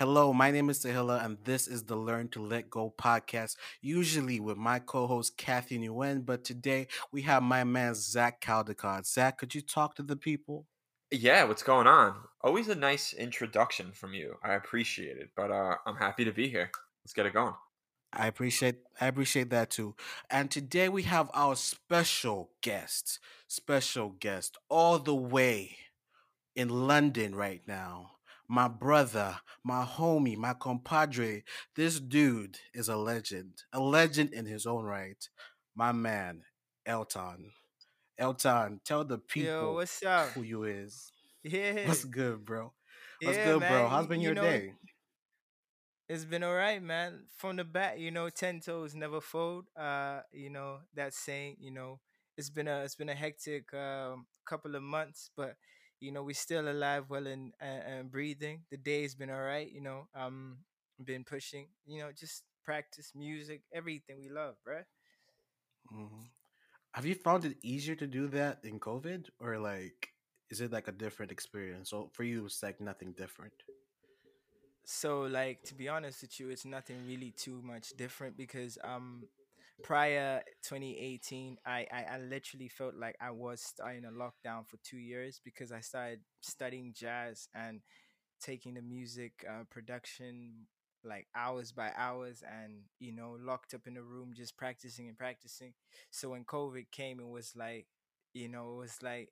Hello, my name is Tahila, and this is the Learn to Let Go podcast, usually with my co host Kathy Nguyen. But today we have my man Zach Caldicott. Zach, could you talk to the people? Yeah, what's going on? Always a nice introduction from you. I appreciate it, but uh, I'm happy to be here. Let's get it going. I appreciate I appreciate that too. And today we have our special guest, special guest all the way in London right now. My brother, my homie, my compadre. This dude is a legend, a legend in his own right. My man, El-Tan. El-Tan, tell the Yo, people what's up? who you is. Yeah, What's good, bro? What's yeah, good, bro? man. How's You, been you your know, day? it's been all right, man. From the back, you know, ten toes never fold. Uh, you know that saying. You know, it's been a it's been a hectic um, couple of months, but you know we're still alive, well and, and breathing. The day's been all right. You know, um, been pushing. You know, just practice music, everything we love, bruh. Mhm. Have you found it easier to do that in COVID, or like, is it like a different experience? So for you, it's like nothing different. So, like, to be honest with you, it's nothing really too much different because um, prior 2018, I, I I literally felt like I was starting a lockdown for two years because I started studying jazz and taking the music uh, production like hours by hours and you know locked up in a room just practicing and practicing. So when covid came it was like you know it was like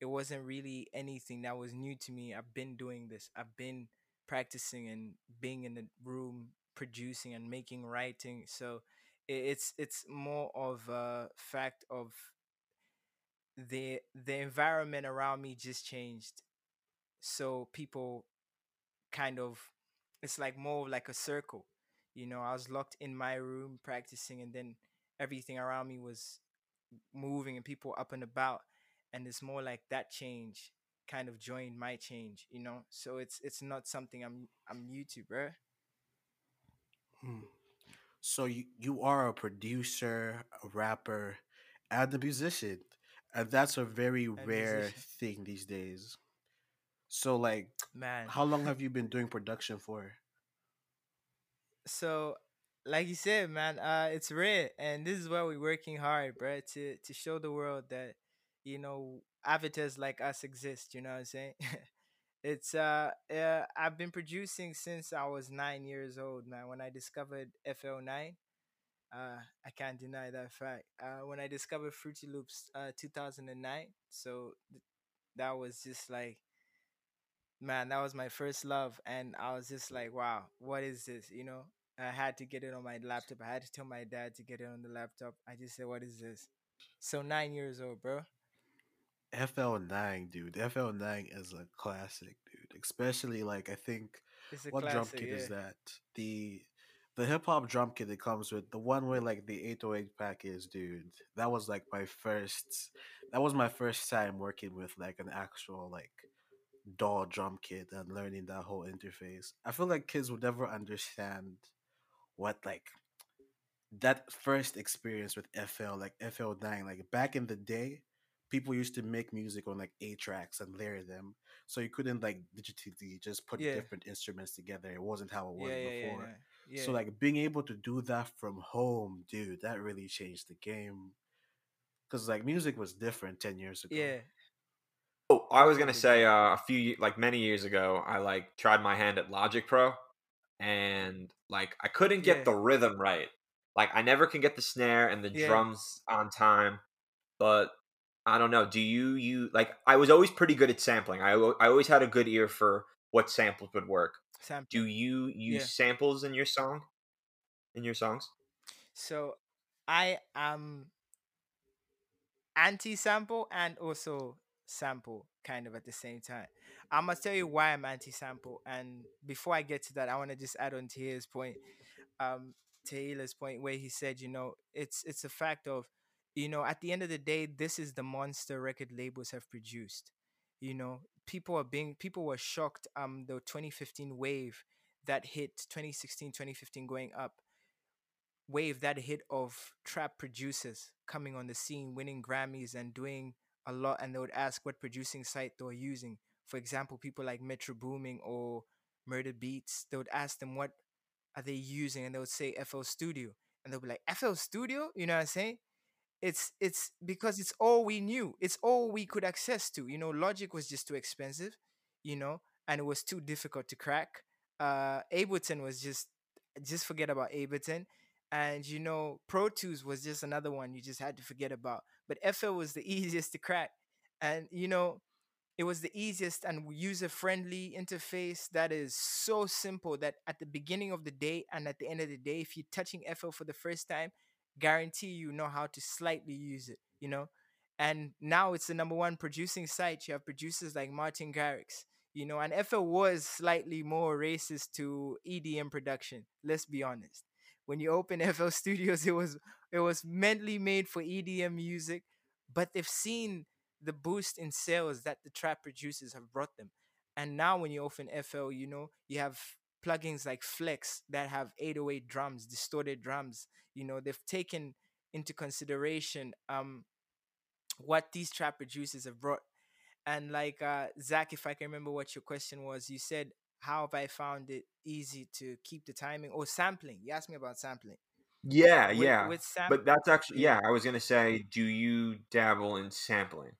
it wasn't really anything that was new to me. I've been doing this. I've been practicing and being in the room producing and making writing. So it's it's more of a fact of the the environment around me just changed. So people kind of it's like more like a circle you know i was locked in my room practicing and then everything around me was moving and people up and about and it's more like that change kind of joined my change you know? So it's it's not something i'm i'm new to bro Hmm. So you you are a producer, a rapper, and a musician, and that's a very rare musician thing these days. So like, man how long have you been doing production for? so like you said man uh it's rare and this is why we're working hard bro to to show the world that you know avatars like us exist you know what i'm saying it's uh, uh i've been producing since i was nine years old man when i discovered fl9 uh i can't deny that fact uh when i discovered fruity loops uh 2009 so th- that was just like man, that was my first love, and I was just like, wow, what is this? You know, I had to get it on my laptop. I had to tell my dad to get it on the laptop. I just said, what is this? So nine years old, bro. FL9, dude. FL9 is a classic, dude. Especially like I think what drum kit yeah. is that? The the hip hop drum kit that comes with the one where like the 808 pack is, dude. That was like my first that was my first time working with like an actual like DAW drum kit and learning that whole interface. I feel like kids would never understand what like that first experience with FL, like FL9, like back in the day, people used to make music on like eight tracks and layer them. So you couldn't like digitally just put Yeah, different instruments together. It wasn't how it was yeah, yeah, yeah, before. no. So like being able to do that from home, dude, that really changed the game. Cause like music was different ten years ago. yeah. Oh, I was gonna say uh, a few like many years ago, I like tried my hand at Logic Pro, and like I couldn't get Yeah, the rhythm right. Like I never can get the snare and the yeah. drums on time. But I don't know. Do you you like? I was always pretty good at sampling. I I always had a good ear for what samples would work. Do you use Yeah. samples in your song in your songs? So I am anti-sample and also sample kind of at the same time. I must tell you why I'm anti-sample. And before I get to that, I want to just add on to his point. um Taylor's point where he said, you know, it's it's a fact of, you know, at the end of the day, this is the monster record labels have produced. You know, people are being people were shocked um the 2015 wave that hit 2016, 2015 going up wave that hit of trap producers coming on the scene, winning Grammys and doing a lot, and they would ask what producing site they were using. For example, people like Metro Boomin or Murda Beatz, they would ask them what are they using, and they would say FL Studio, and they'll be like FL Studio, you know what I'm saying? It's it's because it's all we knew. It's all we could access to. You know, Logic was just too expensive, you know, and it was too difficult to crack. Uh, Ableton was just just forget about Ableton, and you know, Pro Tools was just another one you just had to forget about. But FL was the easiest to crack, and you know, it was the easiest and user friendly interface that is so simple that at the beginning of the day and at the end of the day, if you're touching FL for the first time, guarantee you know how to slightly use it, you know. And now it's the number one producing site. You have producers like Martin Garrix, you know, and FL was slightly more racist to EDM production. Let's be honest. When you open FL Studios, it was it was mentally made for EDM music, but they've seen the boost in sales that the trap producers have brought them. And now when you open FL, you know, you have plugins like Flex that have 808 drums, distorted drums. You know, they've taken into consideration um what these trap producers have brought. And like uh Zach, if I can remember what your question was, you said how have I found it easy to keep the timing or sampling? You asked me about sampling. Yeah, With yeah. with sam But that's actually yeah. yeah, I was gonna say, do you dabble in sampling?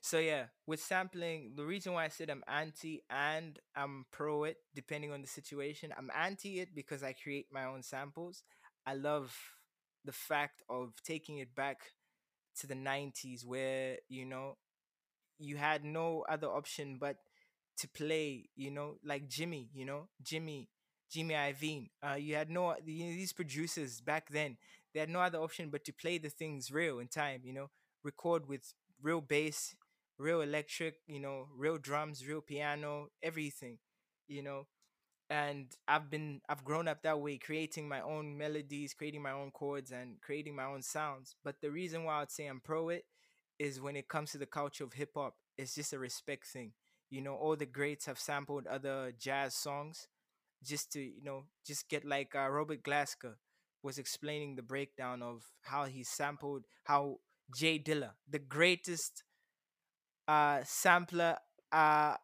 So yeah, with sampling, the reason why I said I'm anti and I'm pro it, depending on the situation, I'm anti it because I create my own samples. I love the fact of taking it back to the 90s where, you know, you had no other option but to play, you know, like Jimmy, you know, Jimmy, Jimmy Iovine. Uh, you had no you know, these producers back then. They had no other option but to play the things real in time, you know, record with real bass, real electric, you know, real drums, real piano, everything, you know. And I've been I've grown up that way, creating my own melodies, creating my own chords, and creating my own sounds. But the reason why I'd say I'm pro it is when it comes to the culture of hip hop, it's just a respect thing. You know, all the greats have sampled other jazz songs just to, you know, just get like uh, Robert Glasper was explaining the breakdown of how he sampled how Jay Dilla, the greatest uh sampler uh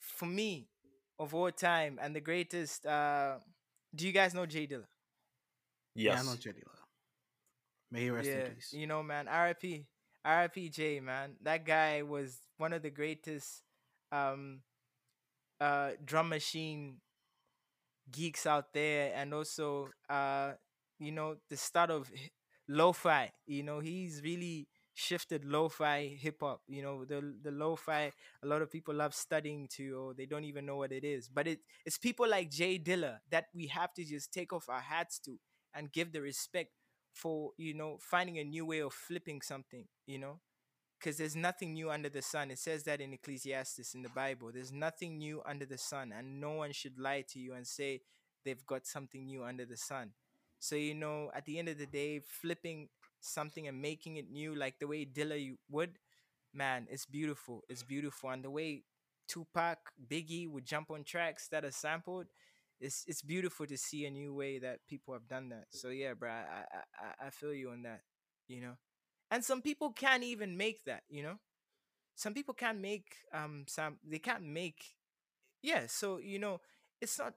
for me of all time and the greatest uh do you guys know Jay Dilla? Yeah, I know Yes. Jenny Love. May he rest Yeah, in peace. you know, man, RIP, RIP J, man. That guy was one of the greatest um uh drum machine geeks out there and also uh you know the start of h- lo-fi you know he's really shifted lo-fi hip hop you know the the lo-fi a lot of people love studying to or they don't even know what it is but it it's people like Jay Dilla that we have to just take off our hats to and give the respect for you know finding a new way of flipping something you know because there's nothing new under the sun. It says that in Ecclesiastes in the Bible. There's nothing new under the sun, and no one should lie to you and say they've got something new under the sun. So you know, at the end of the day, flipping something and making it new, like the way Dilla would, man, it's beautiful. It's beautiful, and the way Tupac, Biggie would jump on tracks that are sampled. It's, it's beautiful to see a new way that people have done that. So yeah, bro, I, I I feel you on that. You know, and some people can't even make that you know some people can't make um some they can't make yeah so you know it's not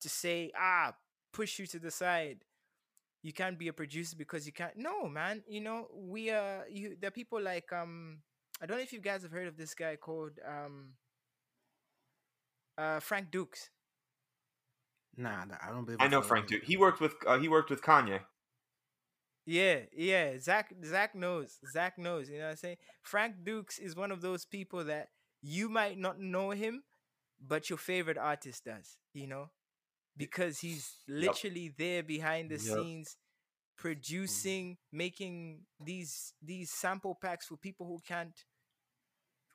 to say ah push you to the side you can't be a producer because you can't no man you know we are you there are people like um i don't know if you guys have heard of this guy called um uh frank dukes Nah, nah, I don't believe I I've know Frank him. Duke. He worked with uh, he worked with Kanye. Yeah, yeah. Zach Zach knows. Zach knows. You know what I'm saying? Frank Dukes is one of those people that you might not know him, but your favorite artist does, you know? Because he's Yep. literally there behind the Yep. scenes mm-hmm. producing, making these these sample packs for people who can't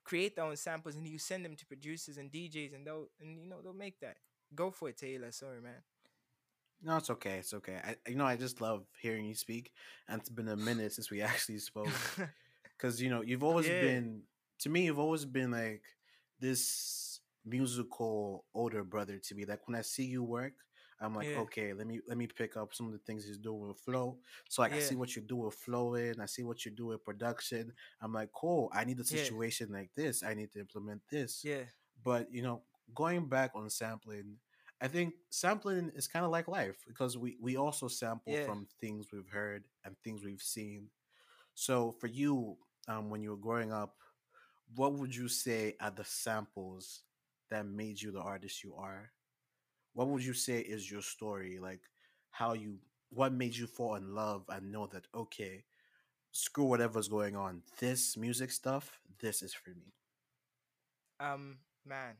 create their own samples and you send them to producers and DJs and they'll and you know they'll make that. Go for it, Taylor. Sorry, man. No, it's okay. It's okay. I, you know, I just love hearing you speak, and it's been a minute since we actually spoke. Because you know, you've always Yeah. been to me. You've always been like this musical older brother to me. Like when I see you work, I'm like, Yeah. okay, let me let me pick up some of the things he's doing with flow. So like, I Yeah. see what you do with flowing. I see what you do with production. I'm like, cool. I need a Yeah. situation like this. I need to implement this. yeah. But you know, going back on sampling, I think sampling is kind of like life because we we also sample Yeah. from things we've heard and things we've seen. So for you, um, when you were growing up, what would you say are the samples that made you the artist you are? What would you say is your story? Like how you what made you fall in love and know that okay, screw whatever's going on. This music stuff, this is for me. Um, man,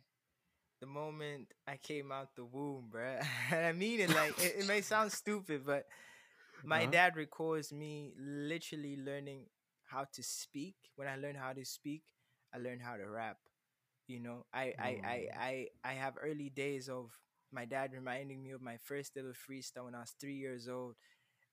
the moment I came out the womb, bruh. and I mean it like it, it may sound stupid, but my Uh-huh. dad records me literally learning how to speak. When I learned how to speak, I learned how to rap. You know, I I I Mm. I, I have early days of my dad reminding me of my first little freestyle when I was three years old,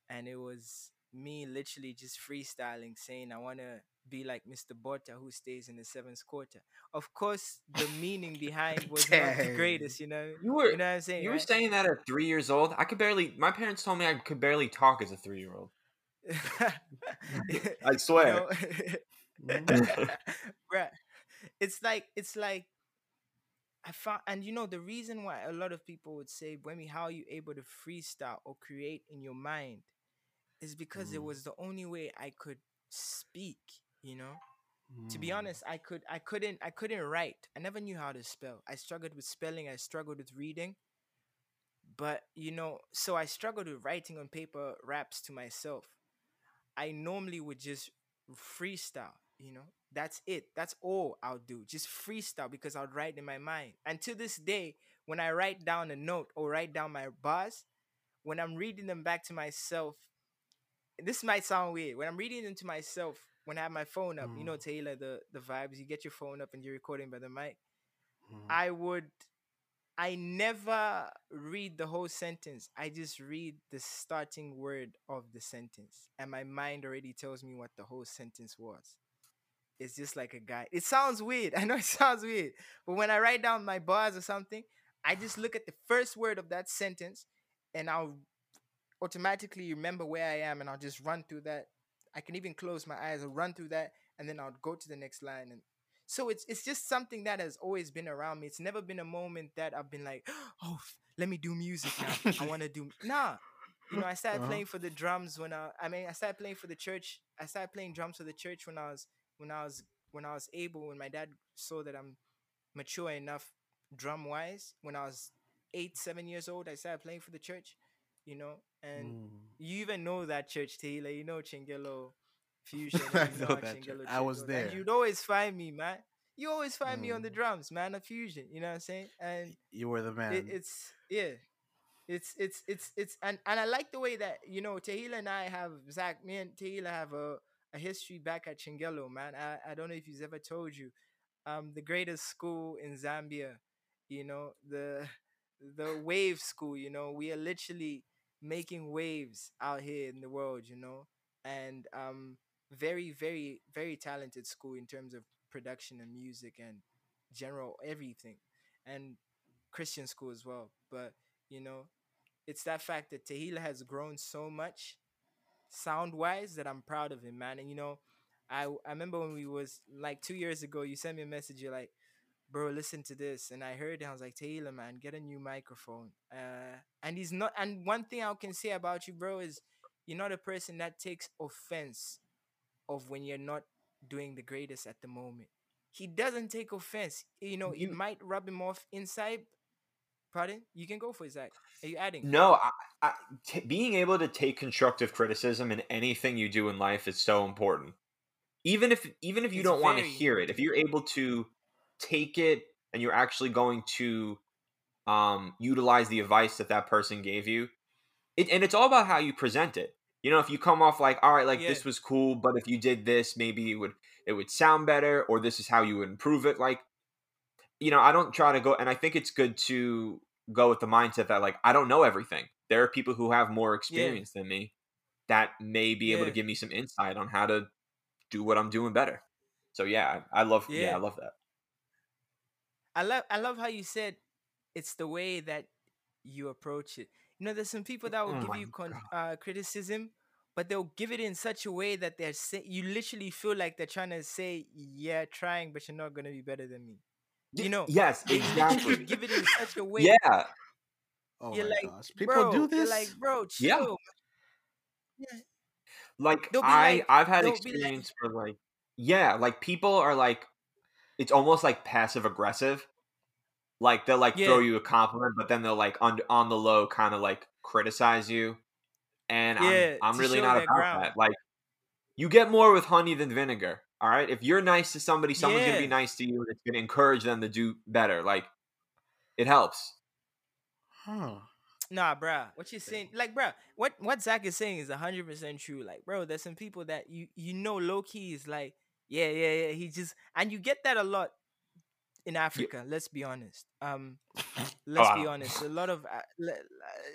and it was me literally just freestyling, saying I want to be like Mr. Bota who stays in the seventh quarter. Of course, the meaning behind was not the greatest, you know. You were You know what I'm saying? you were saying that at three years old. I could barely. My parents told me I could barely talk as a three year old. I swear. Bruh, it's like it's like I found, and you know the reason why a lot of people would say, "Wemi, how are you able to freestyle or create in your mind?" is because it Mm. was the only way I could speak. You know, to be Mm. honest, I could, I couldn't, I couldn't write. I never knew how to spell. I struggled with spelling. I struggled with reading. But you know, so I struggled with writing on paper raps to myself. I normally would just freestyle, you know. That's it. That's all I'll do. Just freestyle because I'll write in my mind. And to this day, when I write down a note or write down my bars, when I'm reading them back to myself, this might sound weird. When I'm reading them to myself, when I have my phone up, you know, Mm. Taylor, the the vibes, you get your phone up and you're recording by the mic. Mhm. I would I never read the whole sentence. I just read the starting word of the sentence. And my mind already tells me what the whole sentence was. It's just like a guy. It sounds weird. I know it sounds weird. But when I write down my bars or something, I just look at the first word of that sentence and I'll automatically remember where I am and I'll just run through that. I can even close my eyes and run through that and then I'll go to the next line and so it's it's just something that has always been around me. It's never been a moment that I've been like, oh, let me do music now. I want to do nah. You know, I started Uh-huh. playing for the drums when I I mean I started playing for the church. I started playing drums for the church when I was when I was when I was able when my dad saw that I'm mature enough drum wise. When I was eight, seven years old, I started playing for the church, you know, and Mm. you even know that church, Taylor. You know Chengelo Fusion. I you know that church. Chengelo I was there. And you'd always find me, man. You always find me on the Mm. drums, man, of Fusion. You know what I'm saying? And You were the man. it, it's yeah. It's it's it's it's and, and I like the way that you know Tahila and I have Zach. Me and Tahila have a, a history back at Chengelo, man. I, I don't know if he's ever told you, um, the greatest school in Zambia. You know the the wave school. You know we are literally making waves out here in the world. You know, and um, very very very talented school in terms of production and music and general everything, and Christian school as well. But you know, it's that fact that Tahila has grown so much sound wise that I'm proud of him, man. And you know, I I remember when we was like two years ago, you sent me a message. You're like, bro, listen to this, and I heard it. I was like, Taylor, man, get a new microphone. Uh, and he's not. And one thing I can say about you, bro, is you're not a person that takes offense of when you're not doing the greatest at the moment. He doesn't take offense. You know, it You- might rub him off inside. Pardon? You can go for it, Zach. Are you adding? No, I, I, t- being able to take constructive criticism in anything you do in life is so important. Even if even if you It's don't want to hear it, if you're able to take it and you're actually going to um, utilize the advice that that person gave you, it, and it's all about how you present it. You know, if you come off like, all right, like this was cool, but if you did this, maybe it would it would sound better, or this is how you would improve it. Like, you know, I don't try to go, and I think it's good to go with the mindset that like I don't know everything. There are people who have more experience than me that may be able to give me some insight on how to do what I'm doing better. So yeah, I I love yeah, Yeah. I love that. I love I love how you said it's the way that you approach it. You know, there's some people that will Oh give you con- uh, criticism, but they'll give it in such a way that they're say- you literally feel like they're trying to say, "Yeah, trying, but you're not gonna be better than me." You know, yes, they literally exactly. give it in such a way. Yeah, Oh You're my like, gosh, people bro. do You're this. like, bro, Yeah. chill. Yeah. like I like, I've had they'll like, experience where like yeah, like people are like it's almost like passive aggressive. Like they'll like throw you a compliment, but then they'll like on on the low kind of like criticize you. And I'm I'm really not their about ground. that. Like you get more with honey than vinegar. All right. If you're nice to somebody, someone's gonna be nice to you, and it's gonna encourage them to do better. Like it helps. huh? Nah, bruh. What you're saying, like, bruh, what what Zach is saying is hundred percent true. Like, bro, there's some people that you you know low key is like, yeah, yeah, yeah. He just and you get that a lot in Africa. Let's be honest. Um, Oh, let's I be honest. A lot of uh, le-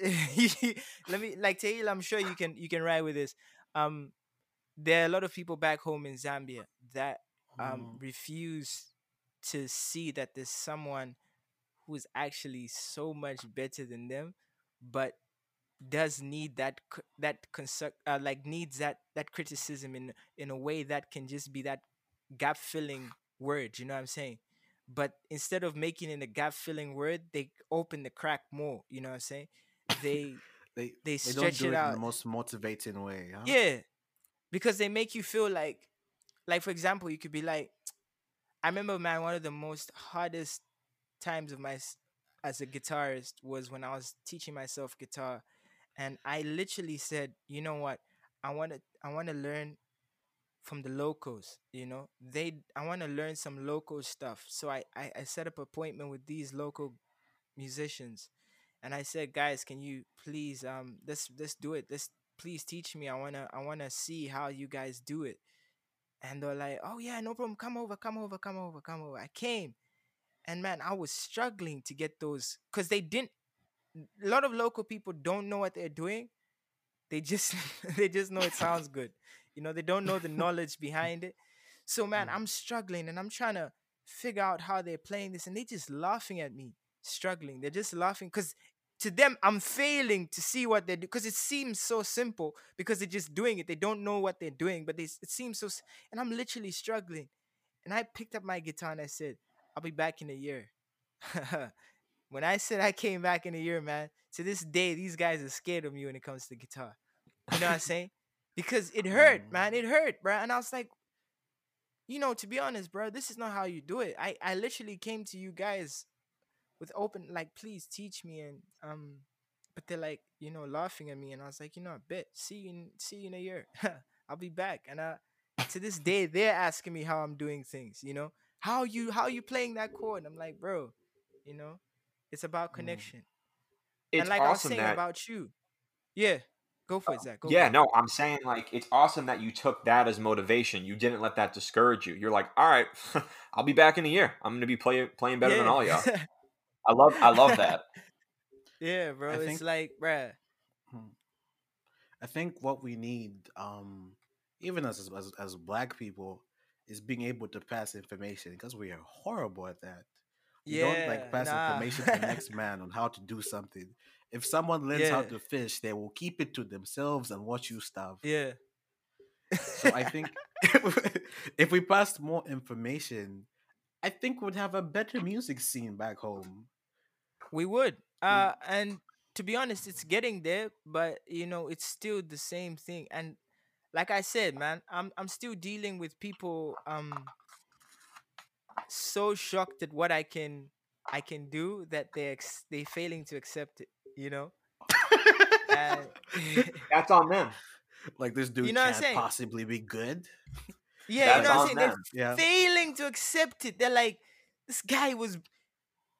let me like Tail. I'm sure you can you can ride with this. Um, there are a lot of people back home in Zambia that um Mm. refuse to see that there's someone who is actually so much better than them, but does need that that construct uh, like needs that that criticism in in a way that can just be that gap filling word. You know what I'm saying? But instead of making it a gap filling word, they open the crack more. You know what I'm saying? They They they they don't stretch do it it in out. the most motivating way, huh? Yeah, because they make you feel like, like for example, you could be like, I remember, man, one of the most hardest times of my as a guitarist was when I was teaching myself guitar, and I literally said, you know what, I want to, I want to learn from the locals. You know, they, I want to learn some local stuff. So I, I, I set up appointment with these local musicians, and I said, guys, can you please, um, let's let's do it. Let's please teach me. I wanna, I wanna see how you guys do it. And they're like, oh yeah, no problem. Come over, come over, come over, come over. I came. And man, I was struggling to get those because they didn't. A lot of local people don't know what they're doing. They just they just know it sounds good. You know, they don't know the knowledge behind it. So man, Mm. I'm struggling and I'm trying to figure out how they're playing this, and they just laughing at me, struggling. They're just laughing because to them I'm failing to see what they do because it seems so simple because they're just doing it. They don't know what they're doing, but they, it seems so. And I'm literally struggling. And I picked up my guitar and I said, I'll be back in a year. when I said I came back in a year, man, to this day, these guys are scared of me when it comes to guitar. You know what I'm saying? Because it hurt, man. It hurt, bro. And I was like, you know, to be honest, bro, this is not how you do it. I, I literally came to you guys with open, like, please teach me. And, um, but they're like, you know, laughing at me. And I was like, you know, I bet. See you in, see you in a year. I'll be back. And uh, to this day, they're asking me how I'm doing things, you know? How you, how you playing that chord? And I'm like, bro, you know, it's about Mm. connection. It's and like I was awesome saying that about you. Yeah. Go for it, Zach. Go Yeah, for it. no, I'm saying like it's awesome that you took that as motivation. You didn't let that discourage you. You're like, all right, I'll be back in a year. I'm gonna be playing playing better than all y'all. I love I love that. yeah, bro. I it's think- like, bruh. Hmm. I think what we need, um, even as as as black people, is being able to pass information because we are horrible at that. We don't like pass nah. information to the next man on how to do something. If someone learns how to fish, they will keep it to themselves and watch you starve. Yeah. So I think if we passed more information, I think we'd have a better music scene back home. We would. Uh, and to be honest, it's getting there, but you know, it's still the same thing. And like I said, man, I'm I'm still dealing with people um so shocked at what I can I can do that they ex- they failing to accept it. You know. And That's on them. like this dude you know what I'm can't saying? possibly be good. yeah, you know what I'm on saying? They're. Yeah. failing to accept it. They're like, this guy was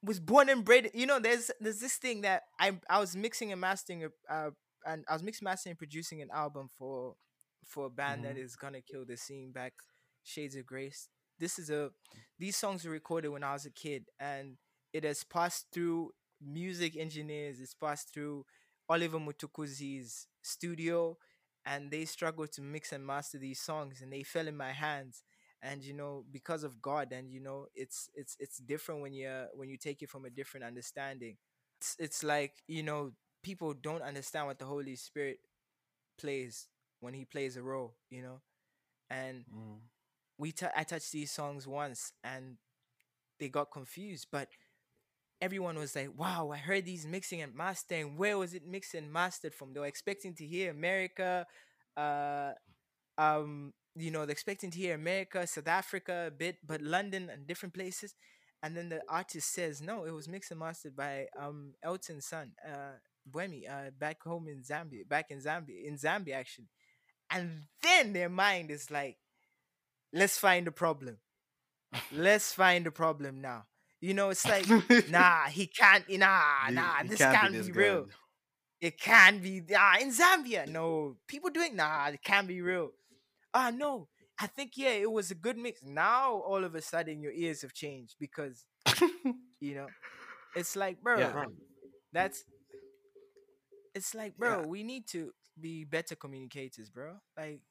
was born and bred. You know, there's there's this thing that I I was mixing and mastering a uh, and I was mixing mastering and producing an album for for a band that Mhm. is gonna kill the scene back, Shades of Grace. This is a these songs were recorded when I was a kid and it has passed through music engineers, it's passed through Oliver Mtukudzi's studio and they struggled to mix and master these songs and they fell in my hands and you know because of god and you know it's it's it's different when you're when you take it from a different understanding it's, it's like you know people don't understand what the holy spirit plays when he plays a role you know and Mm. we t- I touched these songs once and they got confused. But everyone was like, "Wow, I heard these mixing and mastering. Where was it mixed and mastered from?" They were expecting to hear America, uh, um, you know, they're expecting to hear America, South Africa a bit, but London and different places. And then the artist says, "No, it was mixed and mastered by um Elton's son, uh, Bwemi, uh, back home in Zambia, back in Zambia, in Zambia actually." And then their mind is like, "Let's find the problem. Let's find the problem now." You know, it's like, nah, he can't. Nah, nah, he this can't can't, be be, real. It can't be. Ah, in Zambia, no. People doing nah. It can't be real. Ah, no. I think yeah, it was a good mix. Now all of a sudden your ears have changed because you know, it's like, bro, Yeah. that's. It's like, Yeah. bro, we need to be better communicators, bro. Like,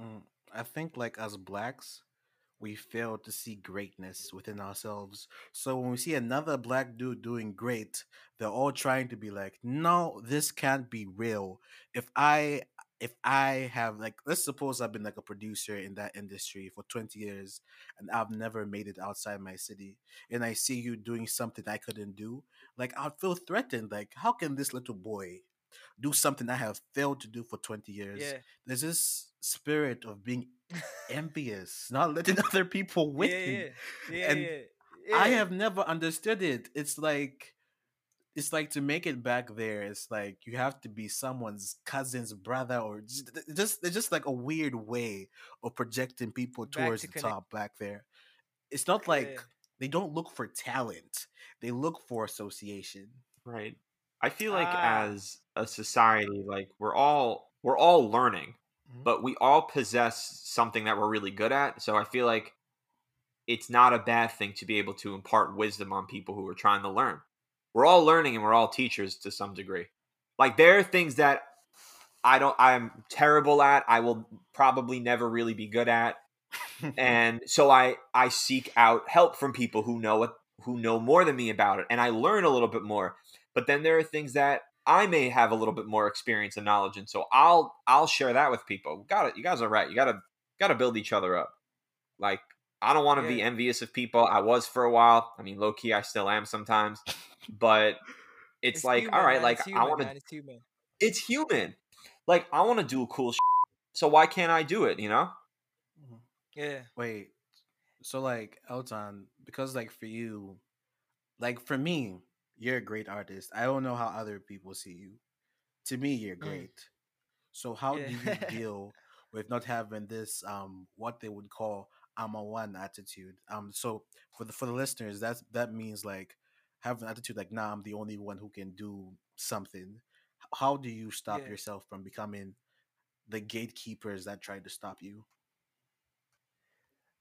Mm, I think like as blacks, we fail to see greatness within ourselves. So when we see another black dude doing great, they're all trying to be like, "No, this can't be real." If I if I have like let's suppose I've been like a producer in that industry for 20 years and I've never made it outside my city and I see you doing something I couldn't do, like I'd feel threatened like how can this little boy do something I have failed to do for 20 years? yeah, there's this spirit of being envious, not letting other people win. yeah, yeah, yeah, And yeah, I have never understood it. It's like it's like to make it back there. It's like you have to be someone's cousin's brother, or just just it's just like a weird way of projecting people Back towards to the connect- top back there. It's not like Yeah. they don't look for talent; they look for association. Right. I feel like Ah. as a society, like we're all we're all learning, Mhm. but we all possess something that we're really good at. So I feel like it's not a bad thing to be able to impart wisdom on people who are trying to learn. We're all learning and we're all teachers to some degree. Like there are things that I don't I'm terrible at, I will probably never really be good at. and so I I seek out help from people who know what who know more than me about it and I learn a little bit more. But then there are things that I may have a little bit more experience and knowledge and so I'll I'll share that with people. Got it. You guys are right. You got to got to build each other up. Like I don't want to be envious of people. I was for a while. I mean, low key I still am sometimes. But it's, like human, all right, man, like it's I human, want to It's human. it's human. Like I want to do cool shit. So why can't I do it, you know? Yeah. Wait, so like El-Tan, because like for you, like for me, you're a great artist. I don't know how other people see you. To me, you're Mm. great. So how do you deal with not having this um what they would call I'm a one attitude? Um so for the for the listeners, that's that means like have an attitude like nah, I'm the only one who can do something. How do you stop Yeah. yourself from becoming the gatekeepers that try to stop you?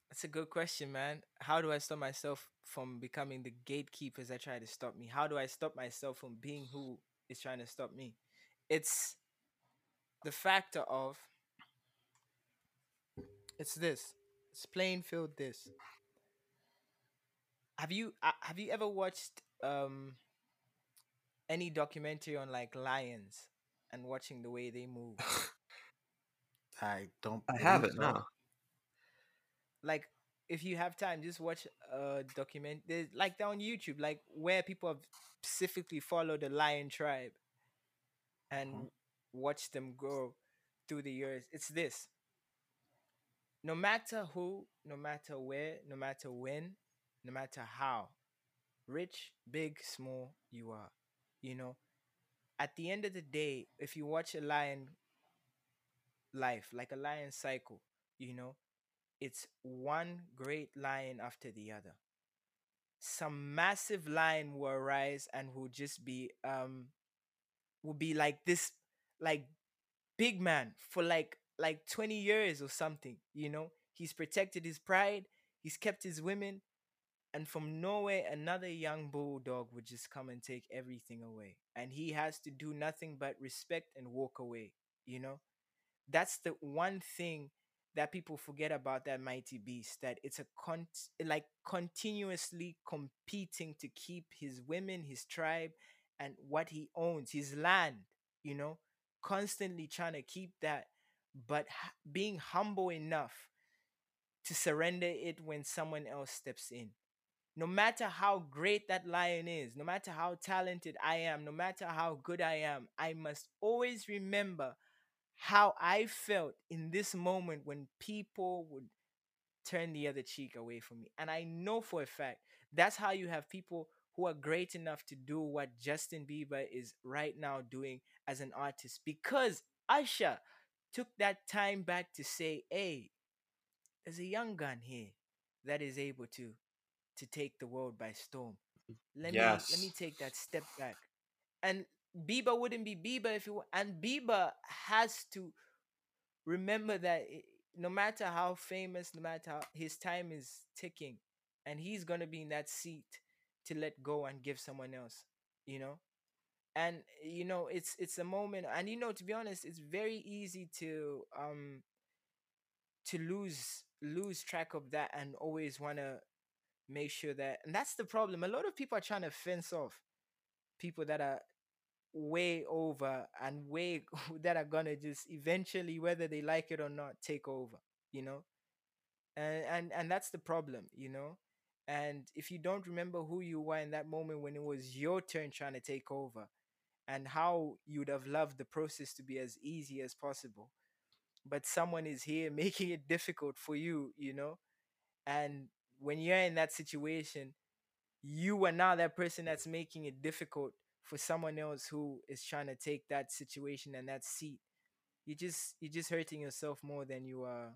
That's a good question, man. How do I stop myself from becoming the gatekeepers that try to stop me? How do I stop myself from being who is trying to stop me? It's the factor of it's this. It's plain field this. Have you uh, have you ever watched um any documentary on like lions and watching the way they move? I don't I haven't. so. No. like if you have time just watch a document there's like they're on youtube like where people have specifically followed the lion tribe and Mhm. watch them grow through the years it's this no matter who no matter where no matter when no matter how rich big small you are you know at the end of the day if you watch a lion life like a lion cycle you know it's one great lion after the other. Some massive lion will arise and will just be um will be like this like big man for like like 20 years or something, you know? He's protected his pride, he's kept his women, and from nowhere another young bulldog would just come and take everything away. And he has to do nothing but respect and walk away, you know? That's the one thing that people forget about that mighty beast that it's a con like continuously competing to keep his women his tribe and what he owns his land you know constantly trying to keep that but being humble enough to surrender it when someone else steps in. No matter how great that lion is, no matter how talented I am, no matter how good I am, I must always remember how I felt in this moment when people would turn the other cheek away from me. And I know for a fact that's how you have people who are great enough to do what Justin Bieber is right now doing as an artist because Usher took that time back to say, hey, there's a young gun here that is able to to take the world by storm. Mm, let Yes. me let me take that step back. And Bieber wouldn't be Bieber if it wa- and Bieber has to remember that no matter how famous, no matter how his time is ticking, and he's gonna be in that seat to let go and give someone else, you know. And you know, it's it's a moment, and you know, to be honest, it's very easy to um to lose lose track of that and always want to make sure that, and that's the problem. A lot of people are trying to fence off people that are way over and way that are gonna just eventually whether they like it or not take over you know and and and that's the problem you know and if you don't remember who you were in that moment when it was your turn trying to take over and how you'd have loved the process to be as easy as possible. But someone is here making it difficult for you you know? And when you're in that situation you are now that person that's making it difficult for someone else who is trying to take that situation and that seat. You just you're just hurting yourself more than you are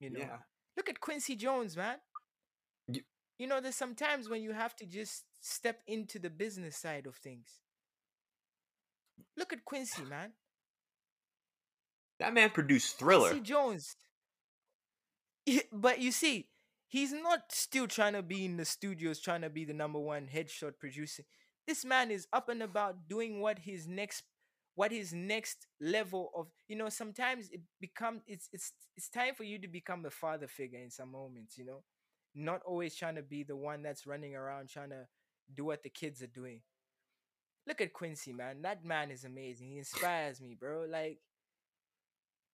you know? Yeah. look at quincy jones man. Y- you know there's sometimes when you have to just step into the business side of things look at quincy man That man produced Thriller. quincy jones but you see, he's not still trying to be in the studios, trying to be the number one headshot producer. This man is up and about doing what his next, what his next level of. You know, sometimes it become it's it's it's time for you to become a father figure in some moments. You know, not always trying to be the one that's running around trying to do what the kids are doing. Look at Quincy, man. That man is amazing. He inspires me, bro. Like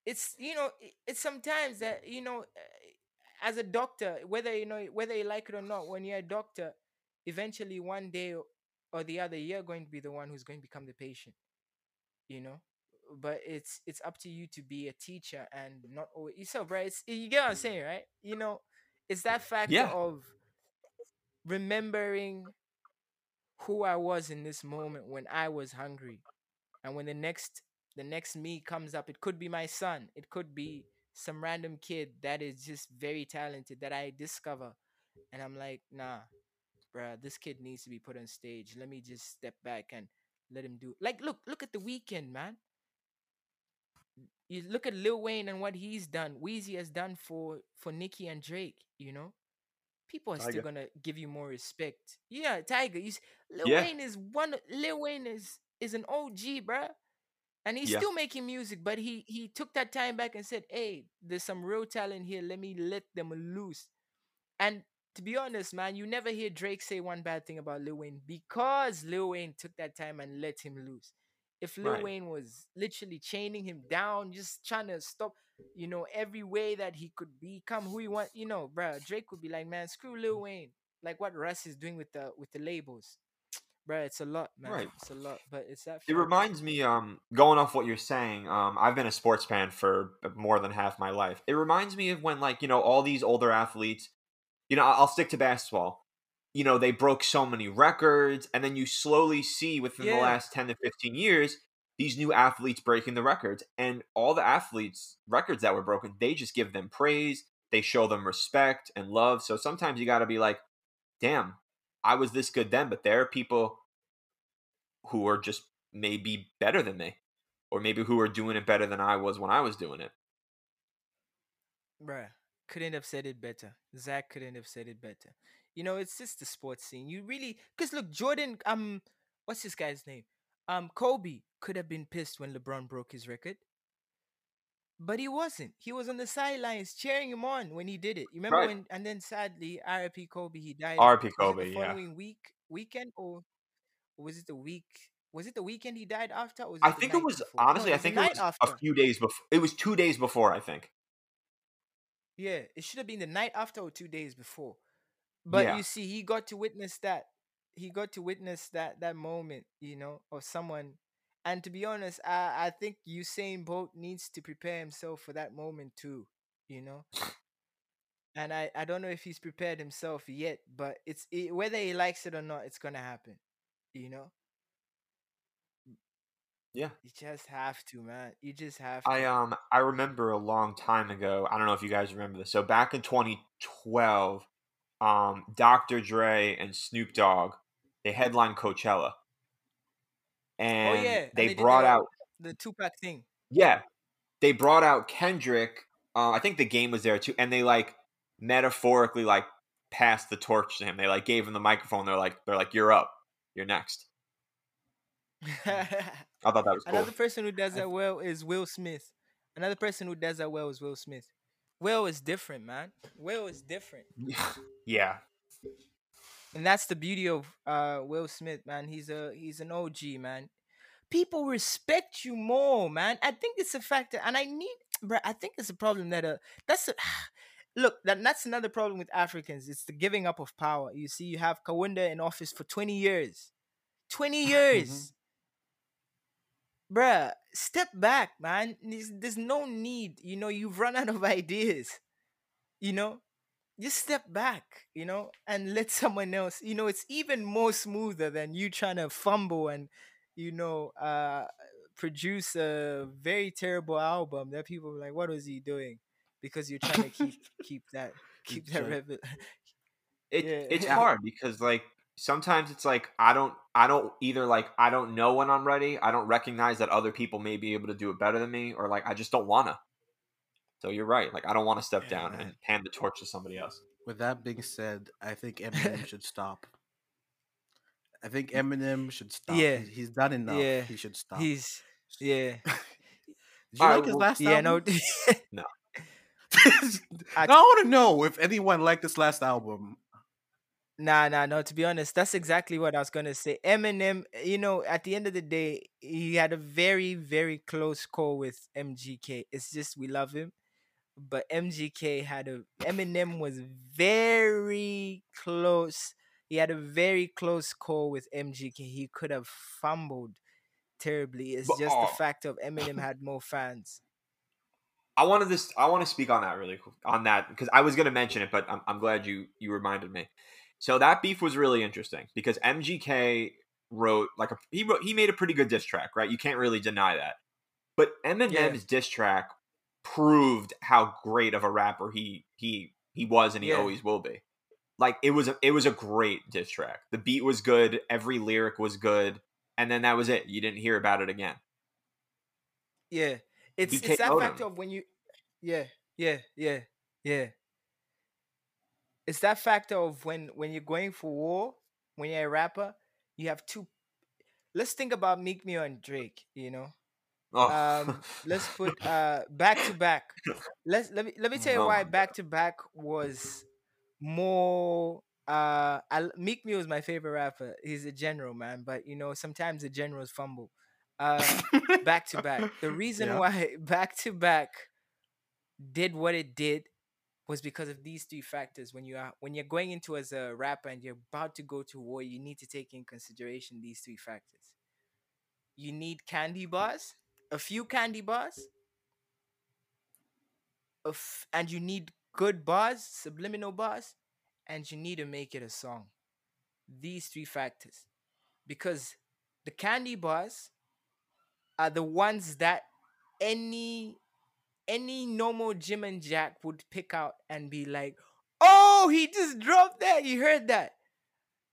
it's you know it's sometimes that you know uh, as a doctor whether you know whether you like it or not when you're a doctor eventually one day or the other you're going to be the one who's going to become the patient you know but it's it's up to you to be a teacher and not always so bro it's you get what i'm saying right you know it's that factor Yeah. of remembering who i was in this moment when i was hungry. And when the next the next me comes up it could be my son it could be some random kid that is just very talented that i discover. And i'm like nah bruh this kid needs to be put on stage. Let me just step back and let him do like look look at the Weeknd man. You look at lil wayne and what he's done Weezy has done for for nicki and drake you know people are Tyga. still gonna give you more respect yeah Tyga you lil Yeah. wayne is one lil wayne is is an og bruh and he's Yeah. still making music but he he took that time back and said hey there's some real talent here let me let them loose and to be honest man you never hear drake say one bad thing about lil wayne because lil wayne took that time and let him loose if lil Right. wayne was literally chaining him down just trying to stop you know every way that he could become who he want you know bro, drake would be like man screw lil wayne like what russ is doing with the with the labels bruh it's a lot man Right. it's a lot but it's that It reminds me, um, going off what you're saying, um, I've been a sports fan for more than half my life. It reminds me of when, like, you know, all these older athletes, you know, I'll stick to basketball. You know, they broke so many records, and then you slowly see within the last 10 to 15 years, these new athletes breaking the records. And all the athletes' records that were broken, they just give them praise, they show them respect and love. So sometimes you got to be like, damn, I was this good then, but there are people who are just maybe better than me, or maybe who are doing it better than I was when I was doing it. Bruh, couldn't have said it better. Zach couldn't have said it better. You know, it's just the sports scene. You really, because look, Jordan, um, what's this guy's name? Um, Kobe could have been pissed when LeBron broke his record, but he wasn't. He was on the sidelines cheering him on when he did it. You remember Right. when? And then sadly, R.I.P. Kobe, he died. R.P. Kobe, the yeah. following week, weekend, or was it the week? Was it the weekend he died after? Or was I think it was before? No, honestly, I think it was after. a few days before. It was two days before, I think. Yeah, it should have been the night after or two days before. But Yeah. you see, he got to witness that. He got to witness that that moment, you know, of someone. And to be honest, I I think Usain Bolt needs to prepare himself for that moment too, you know. And I I don't know if he's prepared himself yet, but it's it, whether he likes it or not, it's gonna happen, you know. Yeah. You just have to, man. You just have I to. um I remember a long time ago. I don't know if you guys remember this. So back in 2012, um, Dr. Dre and Snoop Dogg they headlined Coachella, Oh and yeah, and they they brought out the Tupac thing. yeah, they brought out Kendrick. Uh, I think the game was there too, and they like metaphorically like passed the torch to him. They like gave him the microphone. They're like they're like you're up, you're next. I thought that was cool. Another person who does that well is Will Smith. Another person who does that well is Will Smith. Will is different, man. Will is different. yeah, And that's the beauty of uh Will Smith, man. He's a he's an OG, man. People respect you more, man. I think it's a factor, and I need, bro. I think it's a problem that uh, that's a look. That that's another problem with Africans. It's the giving up of power. You see, you have Kaunda in office for twenty years, twenty years, bruh. Step back, man. There's, there's no need. You know, you've run out of ideas. You know, just step back, you know, and let someone else, you know, it's even more smoother than you trying to fumble and, you know, uh, produce a very terrible album that people are like, what was he doing? Because you're trying to keep keep that keep that Trying- revel- it Yeah. it's hard because like sometimes it's like I don't I don't either like I don't know when I'm ready. I don't recognize that other people may be able to do it better than me, or like I just don't wanna. So you're right. Like I don't want to step Yeah, down man. and hand the torch to somebody else. With that being said, I think Eminem should stop. I think Eminem should stop. Yeah. He's, he's done enough. Yeah. He should stop. He's yeah. Did you Alright, like his well, last yeah, no album? I- I want to know if anyone liked this last album. Nah, nah, no. To be honest, that's exactly what I was gonna say. Eminem, you know, at the end of the day, he had a very, very close call with MGK. It's just we love him, but MGK had a Eminem was very close. He had a very close call with MGK. He could have fumbled terribly. It's But, just uh, the fact of Eminem had more fans. I wanted this. I want to speak on that really quick on that because I was going to mention it, but I'm, I'm glad you you reminded me. So that beef was really interesting because MGK wrote like a he wrote he made a pretty good diss track, right? You can't really deny that. But Eminem's diss track proved how great of a rapper he he he was and he Yeah. always will be. Like it was a it was a great diss track. The beat was good, every lyric was good, and then that was it. You didn't hear about it again. Yeah. It's BK it's that Odom. factor of when you Yeah, yeah, yeah, yeah. It's that factor of when when you're going for war, when you're a rapper, you have two let's think about Meek Mill and Drake, you know. Oh. Um let's put uh back to back. Let's let me let me tell you Oh why back to back was more uh I, Meek Mill is my favorite rapper. He's a general, man, but you know, sometimes the generals fumble. Uh back to back. The reason Yeah. why back to back did what it did was because of these three factors. When you are when you're going into as a rapper and you're about to go to war, you need to take in consideration these three factors. You need candy bars, a few candy bars, f- and you need good bars, subliminal bars, and you need to make it a song. These three factors. Because the candy bars are the ones that any any normal Jim and Jack would pick out and be like, "Oh, he just dropped that. You heard that."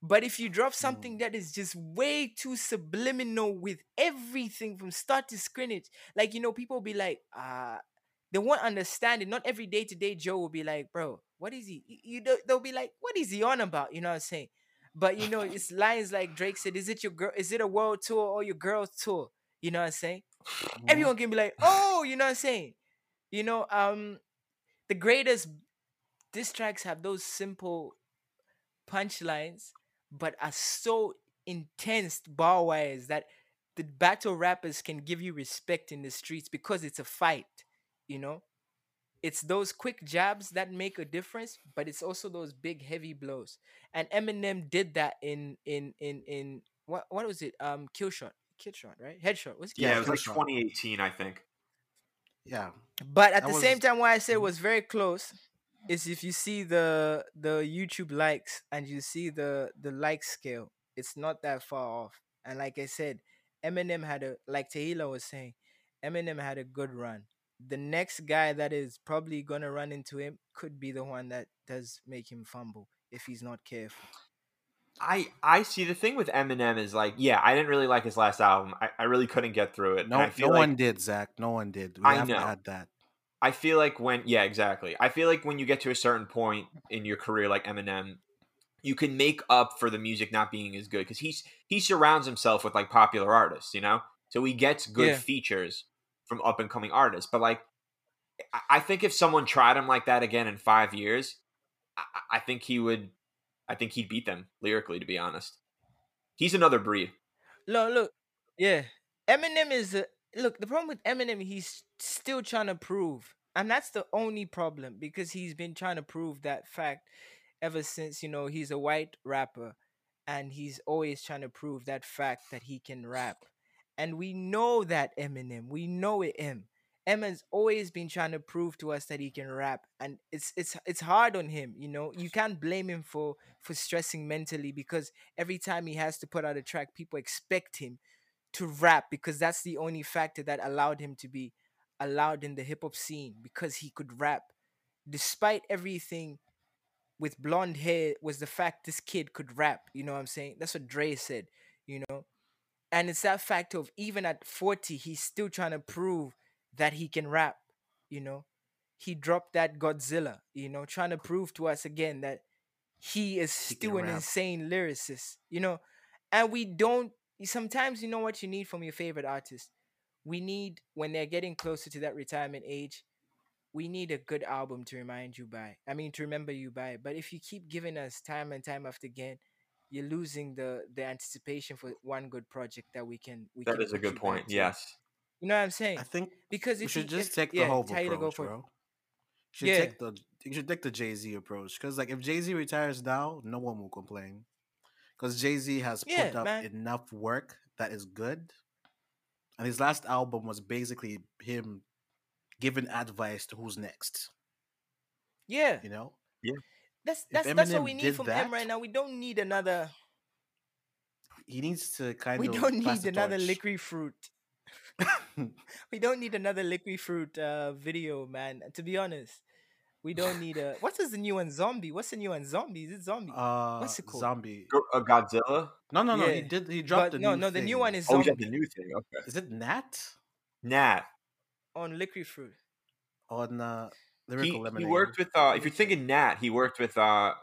But if you drop something that is just way too subliminal with everything from start to scrimmage, like you know, people be like, "Ah." they won't understand it. Not every day to day Joe will be like, bro, what is he? You know, they'll be like, what is he on about? You know what I'm saying? But you know, it's lines like Drake said, is it your girl? Is it a world tour or your girl's tour? You know what I'm saying? Everyone can be like, oh, you know what I'm saying? You know, um, the greatest diss tracks have those simple punchlines, but are so intense bar wise that the battle rappers can give you respect in the streets because it's a fight, you know? it's those quick jabs that make a difference, but it's also those big heavy blows. And Eminem did that in in in in what what was it? Um, kill shot, kill shot, right? Headshot. Was it Yeah, kill it was like Shot. 2018, I think. Yeah, But at That the same time, why I say it Mhm. was very close is if you see the the YouTube likes and you see the the like scale, it's not that far off. And like I said, Eminem had a like Tahila was saying, Eminem had a good run. The next guy that is probably gonna run into him could be the one that does make him fumble if he's not careful. I I see the thing with Eminem is like, yeah, I didn't really like his last album. I, I really couldn't get through it. no, I no like, one did, Zach. No one did. We I have know. to add that. I feel like when yeah, exactly. I feel like when you get to a certain point in your career like Eminem, you can make up for the music not being as good because he's he surrounds himself with like popular artists, you know. So he gets good Yeah. features from up and coming artists. But like, I- think if someone tried him like that again in five years, I, I think he would. I think he'd beat them lyrically. To be honest, he's another breed. Look, look, yeah. Eminem is a look. The problem with Eminem, he's still trying to prove, and that's the only problem because he's been trying to prove that fact ever since you know he's a white rapper, and he's always trying to prove that fact that he can rap, and we know that Eminem, we know it him. Eminem's always been trying to prove to us that he can rap, and it's it's it's hard on him. You know, you can't blame him for for stressing mentally because every time he has to put out a track, people expect him to rap because that's the only factor that allowed him to be allowed in the hip hop scene because he could rap. Despite everything with blonde hair was the fact this kid could rap. You know what I'm saying? That's what Dre said, you know? And it's that fact of even at 40, he's still trying to prove that he can rap, you know? He dropped that Godzilla, you know, trying to prove to us again that he is He still an rap. insane lyricist, you know? And we don't sometimes you know what you need from your favorite artist. We need when they're getting closer to that retirement age, we need a good album to remind you by. I mean to remember you by. But if you keep giving us time and time after again, you're losing the the anticipation for one good project that we can we That can is a good point. to. Yes. You know what I'm saying? I think Because we should you, just if, take the yeah, whole Tyler, go approach, for it. bro. Should Yeah. take the you should take the Jay Z approach because like if Jay Z retires now, no one will complain because Jay Z has put up man. enough work that is good, and his last album was basically him giving advice to who's next. Yeah, You know, that's that's that's what we need from that- him right now. We don't need another. he needs to kind We of We don't need another liquid fruit. We don't need another liquid fruit uh, video, man. To be honest, we don't need a. What is the new one? Zombie. What's the new one? Zombie. Is it zombie? uh, What's it called? Zombie. Go- uh, Godzilla. No, no, no. He did. He dropped but a no, new no. The new one is Zombie. Oh, yeah, the new thing. Okay. Is it Gnat Gnat. on liquid fruit. on uh, He, Lyrical he Lemonade? worked with. Uh, if you're thinking Gnat, he worked with uh,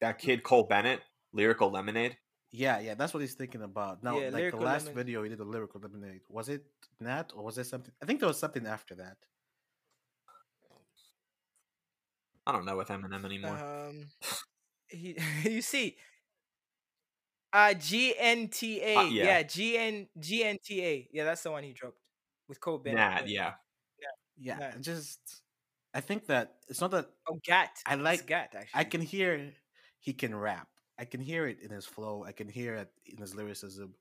that kid Cole Bennett, Lyrical Lemonade. Yeah, yeah, that's what he's thinking about. Now, Yeah, like the last Lemonade. video he did, the lyrical lemonade. Was it Gnat or was there something? I think there was something after that. I don't know with Eminem anymore. Um, he, you see, uh, GNTA. yeah. yeah. GN GNTA. Yeah, that's the one he dropped with Cole Bennett. Gnat, yeah. Yeah, Gnat. just I think that it's not that Oh, Gat. I It's like- Gat. Actually, I can hear he can rap. I can hear it in his flow. I can hear it in his lyricism.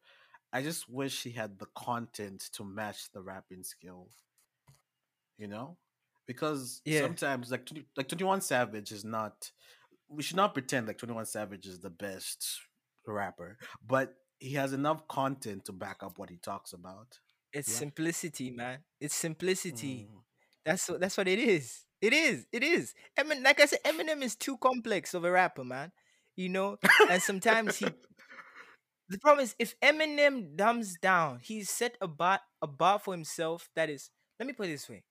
I just wish he had the content to match the rapping skill. You know, because Yeah. sometimes like 20, like Twenty One Savage is not. We should not pretend like Twenty One Savage is the best rapper, but he has enough content to back up what he talks about. It's Yeah. simplicity, man. It's simplicity. Mm. That's what that's what it is. It is. It is. Emin, like I said, Eminem is too complex of a rapper, man. You know, and sometimes he. The problem is, if Eminem dumbs down, he's set a bar a bar for himself that is. Let me put it this way.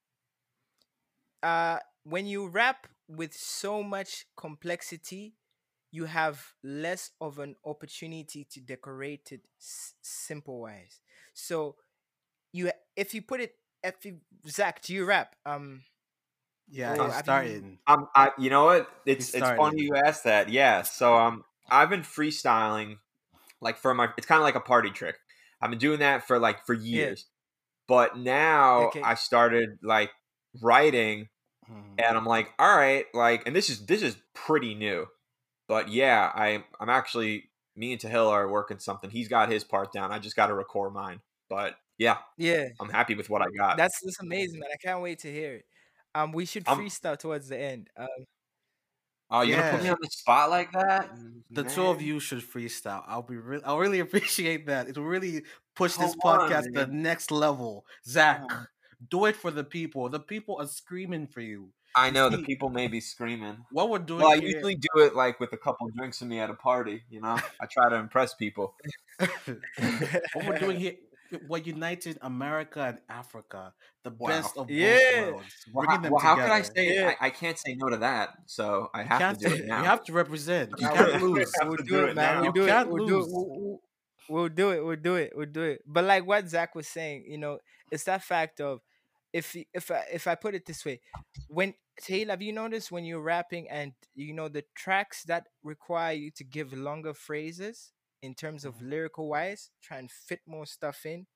Uh, when you rap with so much complexity, you have less of an opportunity to decorate it s- simple wise. So, you if you put it, if you, Zach, do you rap? Um, Yeah, I'm have you- starting. Um, I, you know what? It's it's funny you asked that. Yeah. So um, I've been freestyling, like for my. It's kind of like a party trick. I've been doing that for like for years, but now Okay. I started like writing Mhm. and I'm like, all right, like, and this is this is pretty new, but yeah, I I'm actually me and Tahil are working something. He's got his part down. I just got to record mine, but yeah, Yeah, I'm happy with what I got. that's that's amazing, man. I can't wait to hear it. Um, we should I'm- freestyle towards the end. Um, oh, you're gonna put me on the spot like that? The two of you should freestyle. I'll be real. I'll really appreciate that. It'll really push this Come on, podcast to the next level. Zach. Do it for the people. The people are screaming for you. I know the people may be screaming. What we're doing Well, I here, usually do it like with a couple drinks in me at a party. You know, I try to impress people. what we're doing here, we're uniting America and Africa, the Wow. best of both worlds. Well, how, them well, how can I say? Yeah. I, I can't say no to that, so I have can't- to do it now. You have to represent. You can't lose. have we'll do do it, it man. now. We'll You do it. can't We'll do it. lose. We'll, we'll- we'll do it. We'll do it. We'll do it. But like what Zach was saying, you know, it's that fact of if if I, if I put it this way, when Taylor, have you noticed when you're rapping and you know the tracks that require you to give longer phrases in terms of Mhm. lyrical wise, try and fit more stuff in,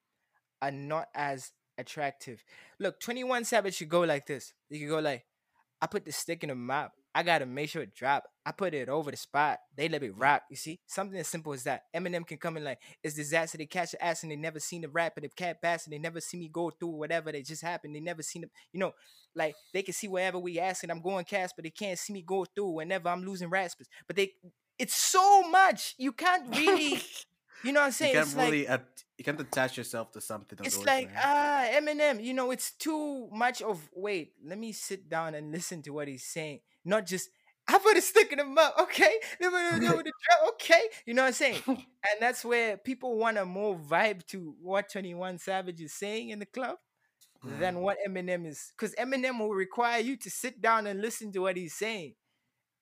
are not as attractive. Look, 21 Savage should go like this. You could go like, I put the stick in the map. I gotta make sure it drop. I put it over the spot. They let me mm. rock. You see, something as simple as that. Eminem can come in like, it's disaster. They catch the ass and they never seen the rap and the cat pass and they never see me go through whatever that just happened. They never seen it. You know, like they can see wherever we ask and I'm going cast, but they can't see me go through whenever I'm losing raspers. But they, it's so much. You can't really, you know what I'm saying? you can't It's like really. You can't attach yourself to something. it's those, like man. ah Eminem, you know, it's too much of wait, let me sit down and listen to what he's saying. Not just I put a stick in the mouth, okay? Then we're gonna do with the drum, okay? You know what I'm saying? And that's where people want a more vibe to what 21 Savage is saying in the club than what Eminem is. Because Eminem will require you to sit down and listen to what he's saying.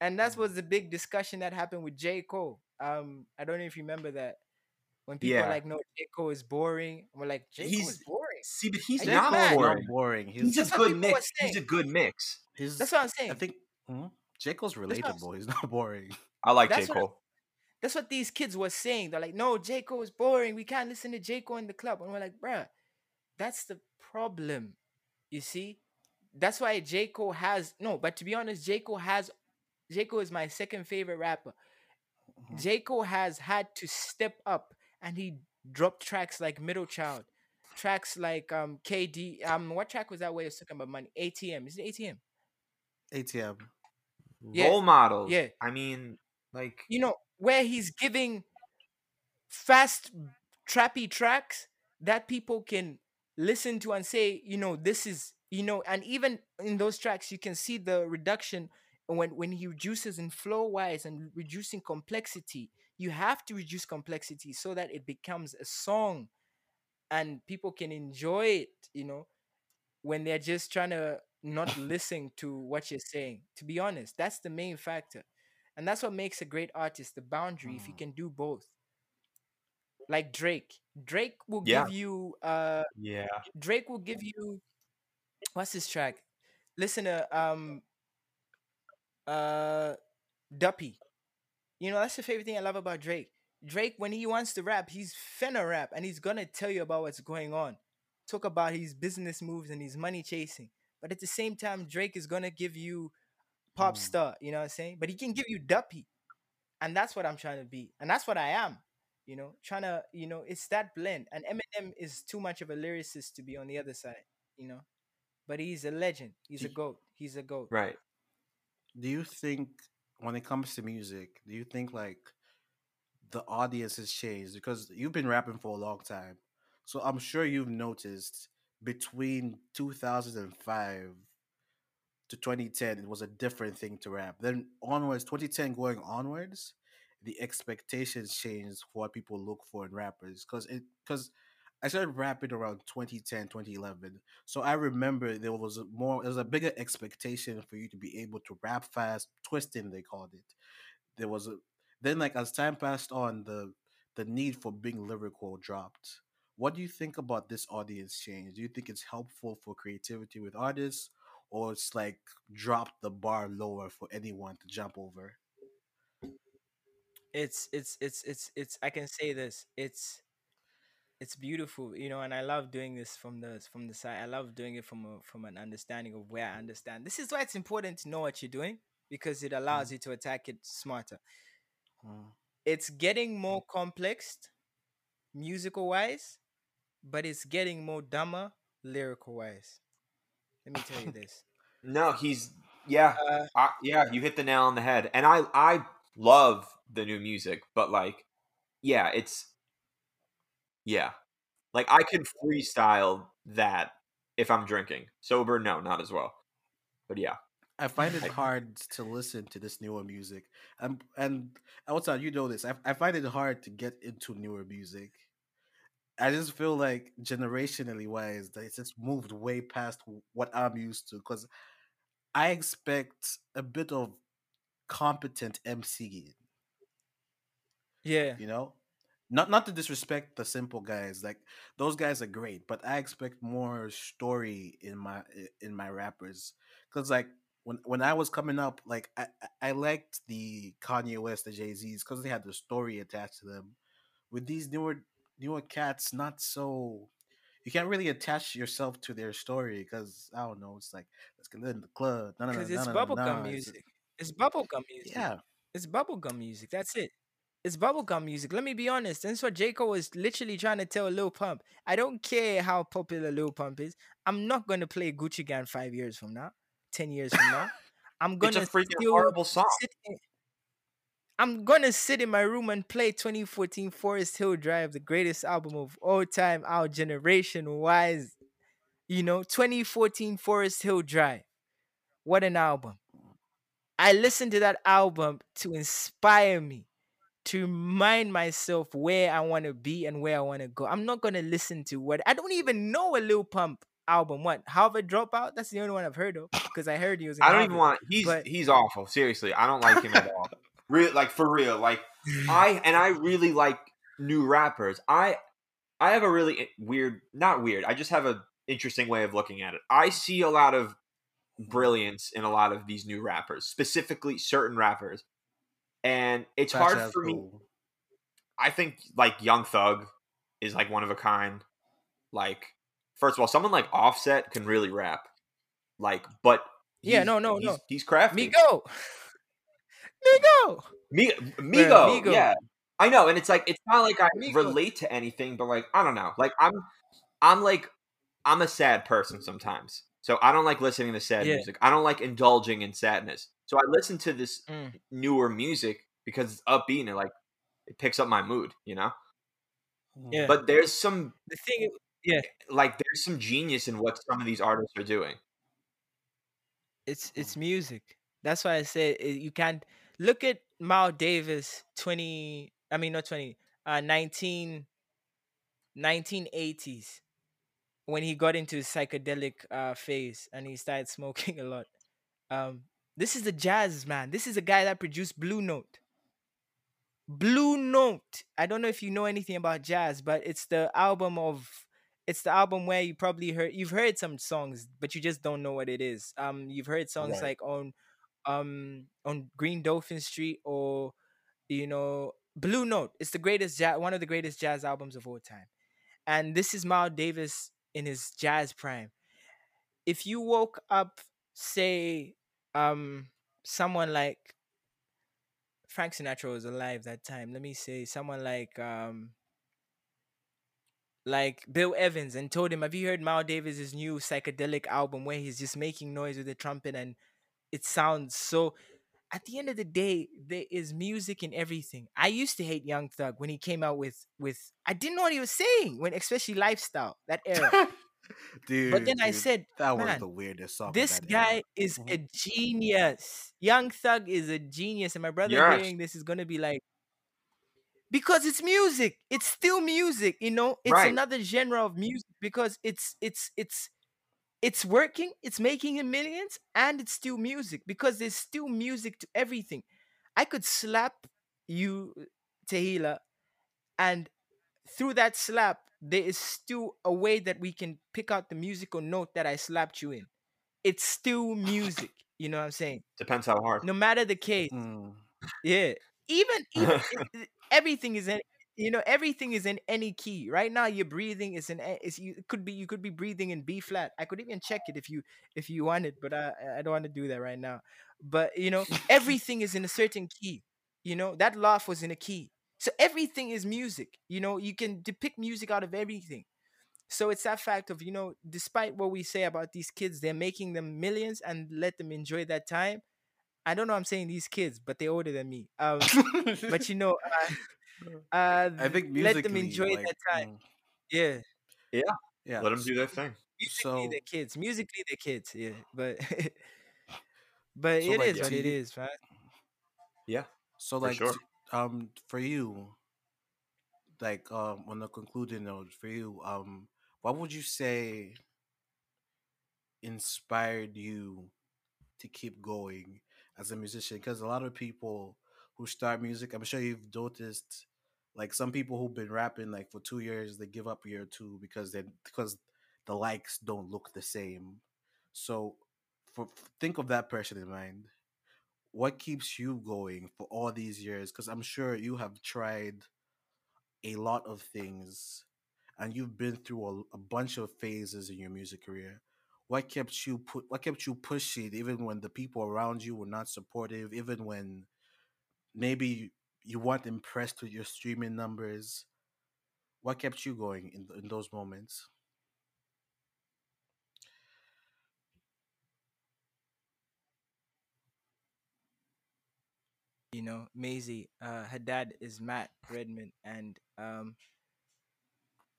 And that was the big discussion that happened with J. Cole. Um, I don't know if you remember that. When people Yeah. are like, no, J. Cole is boring. We're like, J. Cole He's- is boring. See, but he's not mad? Boring. not boring. He's, He's a good mix. He's a good mix. he's That's what I'm saying. I think hmm? J. Cole's relatable. He's not boring. I like That's J what- Cole. That's what these kids were saying. They're like, no, J. Cole is boring. We can't listen to J. Cole in the club. And we're like, bruh, that's the problem. You see? That's why J. Cole has no, but to be honest, J. Cole has J. Cole is my second favorite rapper. Mhm. J. Cole has had to step up and he dropped tracks like Middle Child, tracks like um KD. Um, what track was that where he was talking about money? ATM. Is it ATM? ATM. Yeah, Role models. yeah. I mean, like, you know, where he's giving fast trappy tracks that people can listen to and say, you know, this is, you know, and even in those tracks, you can see the reduction when when he reduces in flow wise and reducing complexity. You have to reduce complexity so that it becomes a song and people can enjoy it, you know, when they're just trying to not listen to what you're saying. To be honest, that's the main factor. And that's what makes a great artist, the boundary, if you Mm. can do both. Like Drake. Drake will Yeah. give you uh yeah. Drake will give you what's this track? Listen to um uh Duppy. You know, that's the favorite thing I love about Drake. Drake, when he wants to rap, he's finna rap and he's gonna tell you about what's going on. Talk about his business moves and his money chasing. But at the same time, Drake is gonna give you pop Mm. star, you know what I'm saying? But he can give you Duppy. And that's what I'm trying to be. And that's what I am. You know, trying to, you know, it's that blend. And Eminem is too much of a lyricist to be on the other side, you know. But he's a legend. He's a goat. He's a goat. Right. Do you think when it comes to music, do you think like the audience has changed? Because you've been rapping for a long time. So I'm sure you've noticed between 2005 to 2010, it was a different thing to rap. Then onwards, 2010 going onwards, the expectations changed for what people look for in rappers. Because it because I started rapping around 2010, 2011. So I remember there was more, there was a bigger expectation for you to be able to rap fast, twisting they called it. There was a then like as time passed on, the the need for being lyrical dropped. What do you think about this audience change? Do you think it's helpful for creativity with artists, or it's like dropped the bar lower for anyone to jump over? It's it's it's it's it's I can say this. It's it's beautiful, you know, and I love doing this from the from the side. I love doing it from a from an understanding of where I understand. This is why it's important to know what you're doing because it allows Mm, you to attack it smarter. mm. It's getting more complex musical wise, but it's getting more dumber lyrical wise. Let me tell you this. No, he's yeah, Uh, I, yeah. You hit the nail on the head, and I I love the new music, but like, yeah, it's yeah, like I can freestyle that if I'm drinking. Sober, no, not as well. But yeah, I find it hard to listen to this newer music. And and outside, you know this. I, I find it hard to get into newer music. I just feel like generationally wise, that it's just moved way past what I'm used to. Because I expect a bit of competent MC yeah, you know not not to disrespect the simple guys like those guys are great but i expect more story in my in my rappers because like when when i was coming up like i i liked the kanye west the jay-z's because they had the story attached to them with these newer newer cats not so you can't really attach yourself to their story because i don't know it's like let's get in the club no no no because it's bubblegum music. It's bubblegum music. yeah It's bubblegum music. That's it. It's bubblegum music. Let me be honest. That's what J. Cole was literally trying to tell Lil Pump. I don't care how popular Lil Pump is. I'm not gonna play Gucci Gang five years from now, ten years from now. I'm a gonna freaking still horrible song. sit in, I'm gonna sit in my room and play 2014 Forest Hill Drive, the greatest album of all time, our generation wise. You know, 2014 Forest Hill Drive. What an album. I listened to that album to inspire me, to remind myself where I want to be and where I want to go. I'm not gonna listen to what I don't even know a Lil Pump album. What Harverd Dropout? That's the only one I've heard of because I heard he was I don't even want. He's But he's awful. Seriously, I don't like him at all. Real, like for real. Like I and I really like new rappers. I I have a really eh, weird, not weird. I just have a interesting way of looking at it. I see a lot of brilliance in a lot of these new rappers, specifically certain rappers, and it's Fat hard for me. I think like Young Thug is like one of a kind. Like first of all, someone like Offset can really rap. Like, but Yeah, no, no, he's, no. He's crafty. Migo, Migo, Mi- Migo, Migo. yeah, I know, and it's like it's not like I Migo. relate to anything, but like I don't know, like I'm, I'm like I'm a sad person sometimes, so I don't like listening to sad Yeah. music. I don't like indulging in sadness, so I listen to this Mm. newer music because it's upbeat and it, like it picks up my mood, you know. Yeah. But there's some The thing, is- like there's some genius in what some of these artists are doing. it's it's music. That's why I said uh, you can't look at Miles Davis 20 I mean not 20 uh 19 1980s when he got into psychedelic uh phase and he started smoking a lot. Um this is the jazz man. This is a guy that produced Blue Note. Blue Note. I don't know if you know anything about jazz, but it's the album of it's the album where you probably heard you've heard some songs, but you just don't know what it is. Um you've heard songs Right. like on um on Green Dolphin Street or you know Blue Note. It's the greatest jazz one of the greatest jazz albums of all time. And this is Miles Davis in his jazz prime. If you woke up, say, um, someone like Frank Sinatra was alive that time. Let me say someone like um like Bill Evans and told him, Have you heard Miles Davis's new psychedelic album where he's just making noise with the trumpet and it sounds so at the end of the day, there is music in everything. I used to hate Young Thug when he came out with with I didn't know what he was saying when especially lifestyle, that era. dude. but then I said, that was the weirdest song. this that era. guy is Mhm. a genius. Young Thug is a genius, and my brother Yes. hearing this is gonna be like, because it's music. It's still music, you know. It's Right. another genre of music because it's it's it's it's working. It's making him millions, and it's still music because there's still music to everything. I could slap you, Tehila, and through that slap, there is still a way that we can pick out the musical note that I slapped you in. It's still music. You know what I'm saying? Depends how hard. No matter the case. Mm. Yeah. Even even everything is in you know everything is in any key right now you're breathing is in a- is you it could be you could be breathing in b flat i could even check it if you if you want it but i i don't want to do that right now but you know everything is in a certain key you know that laugh was in a key so everything is music you know you can depict music out of everything so it's that fact of you know despite what we say about these kids they're making them millions and let them enjoy that time i don't know i'm saying these kids but they're older than me um but you know uh, uh I think let them enjoy like, that time. mm, yeah. Yeah, yeah. let them do their thing. musically So, they're kids. Musically they're kids yeah. But but so it like is what it is man yeah, so for like sure. um for you, like um on a concluding note, for you, um, what would you say inspired you to keep going as a musician? Because a lot of people who start music i'm sure you've noticed like some people who've been rapping like for two years they give up year two because they because the likes don't look the same. So for think of that person in mind. What keeps you going for all these years? Because i'm sure you have tried a lot of things and you've been through a, a bunch of phases in your music career. What kept you put what kept you pushing even when the people around you were not supportive even when maybe you weren't impressed with your streaming numbers what kept you going in, in those moments? You know Maisie uh her dad is Matt Redman and um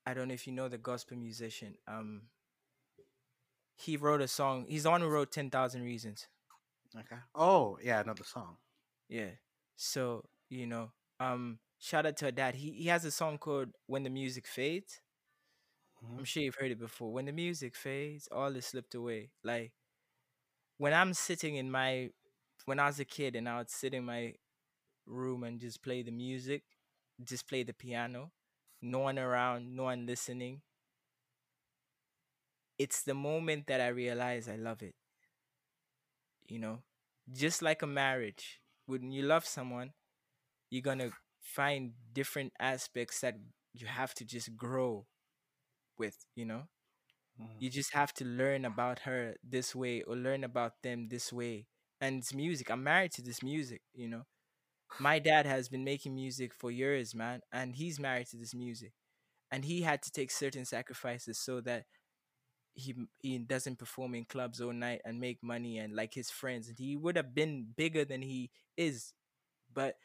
I don't know if you know the gospel musician um he wrote a song he's the one who wrote 10,000 reasons. Okay. Oh yeah another song. Yeah. So, you know, um, shout out to her dad. He he has a song called When the Music Fades. hmm I'm sure you've heard it before. When the music fades, all is slipped away. Like when I'm sitting in my when I was a kid and I would sit in my room and just play the music, just play the piano, no one around, no one listening. It's the moment that I realize I love it, you know? Just like a marriage. When you love someone, you're gonna find different aspects that you have to just grow with you know? Hmm you just have to learn about her this way or learn about them this way. And it's music. I'm married to this music you know? My dad has been making music for years man and he's married to this music. And he had to take certain sacrifices so that he he doesn't perform in clubs all night and make money and like his friends. And he would have been bigger than he is. But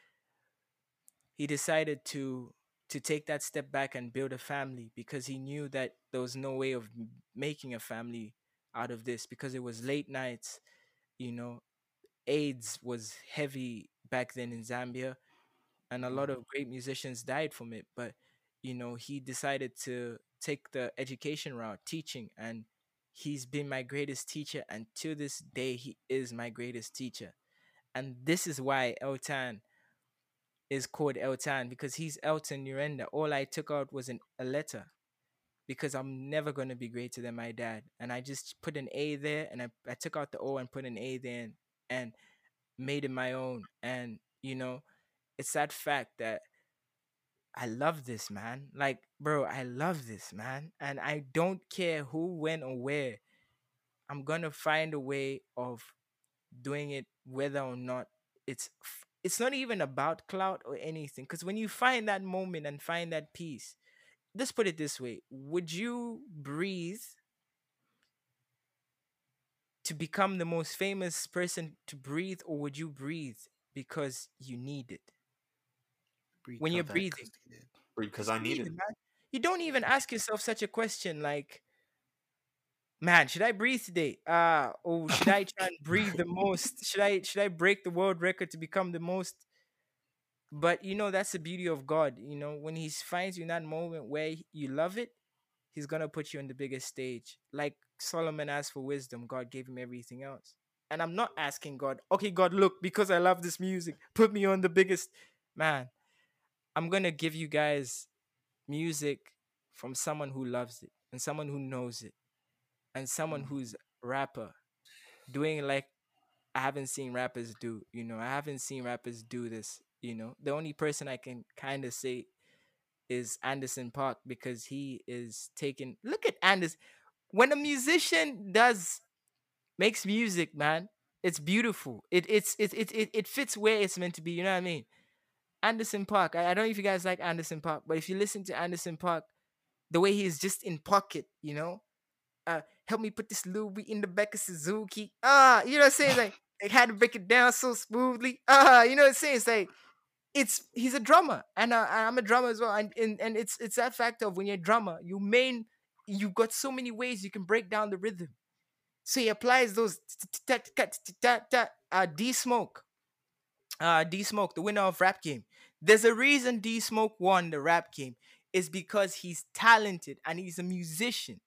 he decided to to take that step back and build a family because he knew that there was no way of making a family out of this because it was late nights you know aids was heavy back then in zambia and a lot mm-hmm. of great musicians died from it but you know he decided to take the education route teaching and he's been my greatest teacher and to this day he is my greatest teacher. And this is why El-Tan is called El-Tan because he's Elton Urenda. All I took out was an, a letter because I'm never going to be greater than my dad. And I just put an A there and I, I took out the O and put an A there and, and made it my own. And, you know, it's that fact that I love this, man. Like, bro, I love this, man. And I don't care who, when, or where. I'm going to find a way of doing it whether or not it's f- it's not even about clout or anything because when you find that moment and find that peace let's put it this way would you breathe to become the most famous person to breathe or would you breathe because you need it? Breathe when you're breathing, breathing. 'cause they did. Because 'cause I need it, you don't even ask yourself such a question like man should i breathe today? Uh or should i try and breathe the most? Should i should i break the world record to become the most? But you know that's the beauty of god you know when he finds you in that moment where you love it he's gonna put you on the biggest stage. Like solomon asked for wisdom god gave him everything else. And i'm not asking god okay god look because i love this music put me on the biggest man i'm gonna give you guys music from someone who loves it and someone who knows it and someone Mm. who's rapper doing like I haven't seen rappers do. You know, I haven't seen rappers do this. You know, the only person I can kind of say is Anderson .Paak because he is taking. Look at Anderson. When a musician does makes music, man, it's beautiful. It it's it it it, it fits where it's meant to be. You know what I mean? Anderson .Paak. I, I don't know if you guys like Anderson .Paak, but if you listen to Anderson .Paak, the way he is just in pocket, you know, uh, help me put this Louis in the back of Suzuki. Ah, you know what I'm saying? Like, they had to break it down so smoothly. Ah, you know what I'm saying? It's like it's he's a drummer, and uh, I'm a drummer as well. And, and and it's it's that fact of when you're a drummer, you main you got so many ways you can break down the rhythm. So he applies those uh, D Smoke, uh, D Smoke, the winner of Rap Game. There's a reason D Smoke won the Rap Game. Is because he's talented and he's a musician.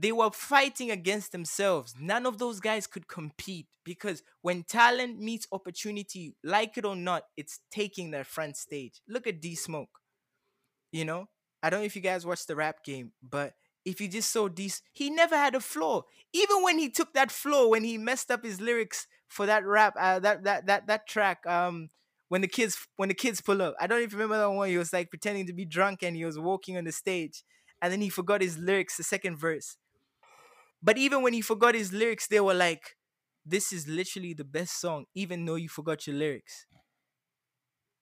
They were fighting against themselves. None of those guys could compete because when talent meets opportunity, like it or not, it's taking their front stage. Look at D Smoke. You know, I don't know if you guys watched the rap game, but if you just saw D, he never had a flaw. Even when he took that flaw, when he messed up his lyrics for that rap, uh, that that that that track, um, when the kids when the kids pull up, I don't even remember that one. He was like pretending to be drunk and he was walking on the stage, and then he forgot his lyrics, the second verse but even when he forgot his lyrics, they were like, this is literally the best song, even though you forgot your lyrics.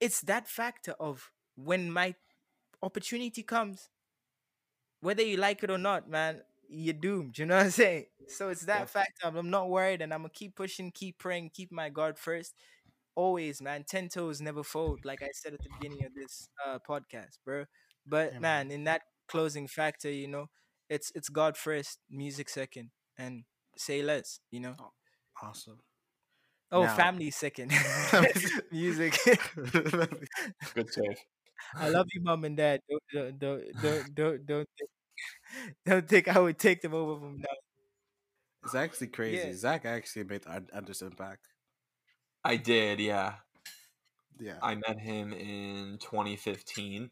It's that factor of when my opportunity comes, whether you like it or not, man, you're doomed. You know what I'm saying? So it's that yeah. factor. I'm not worried and I'm gonna keep pushing, keep praying, keep my God first. Always, man. Ten toes never fold, like I said at the beginning of this uh, podcast, bro. But yeah, man, man, in that closing factor, you know, it's it's God first, music second, and say less. You know. Oh, awesome. Oh, now, family second. music. Good save. I love you, mom and dad. Don't don't don't don't don't think, don't think I would take them over from now. It's actually crazy. Yeah. Zach actually made Anderson .Paak. I did, yeah. Yeah. I met him in 2015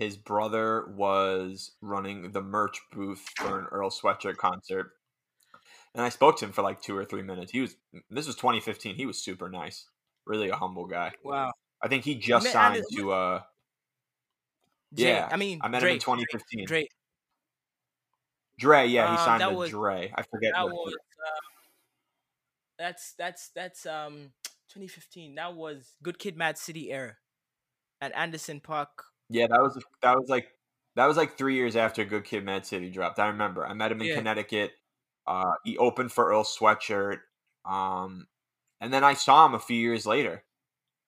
his brother was running the merch booth for an Earl Sweatshirt concert. And I spoke to him for like two or three minutes. He was this was 2015. He was super nice, really a humble guy. Wow. I think he just met, signed to uh. Jay, yeah, I mean, I met Dre, him in 2015. Dre. Dre, yeah, he Um, signed that to was- Dre. I forget. That was. Uh, that's that's that's um 2015. That was Good Kid, Mad City era, at Anderson .Paak. Yeah, that was that was like that was like three years after Good Kid, Mad City dropped. I remember. I met him in Yeah. Connecticut. Uh, he opened for Earl Sweatshirt, um, and then I saw him a few years later,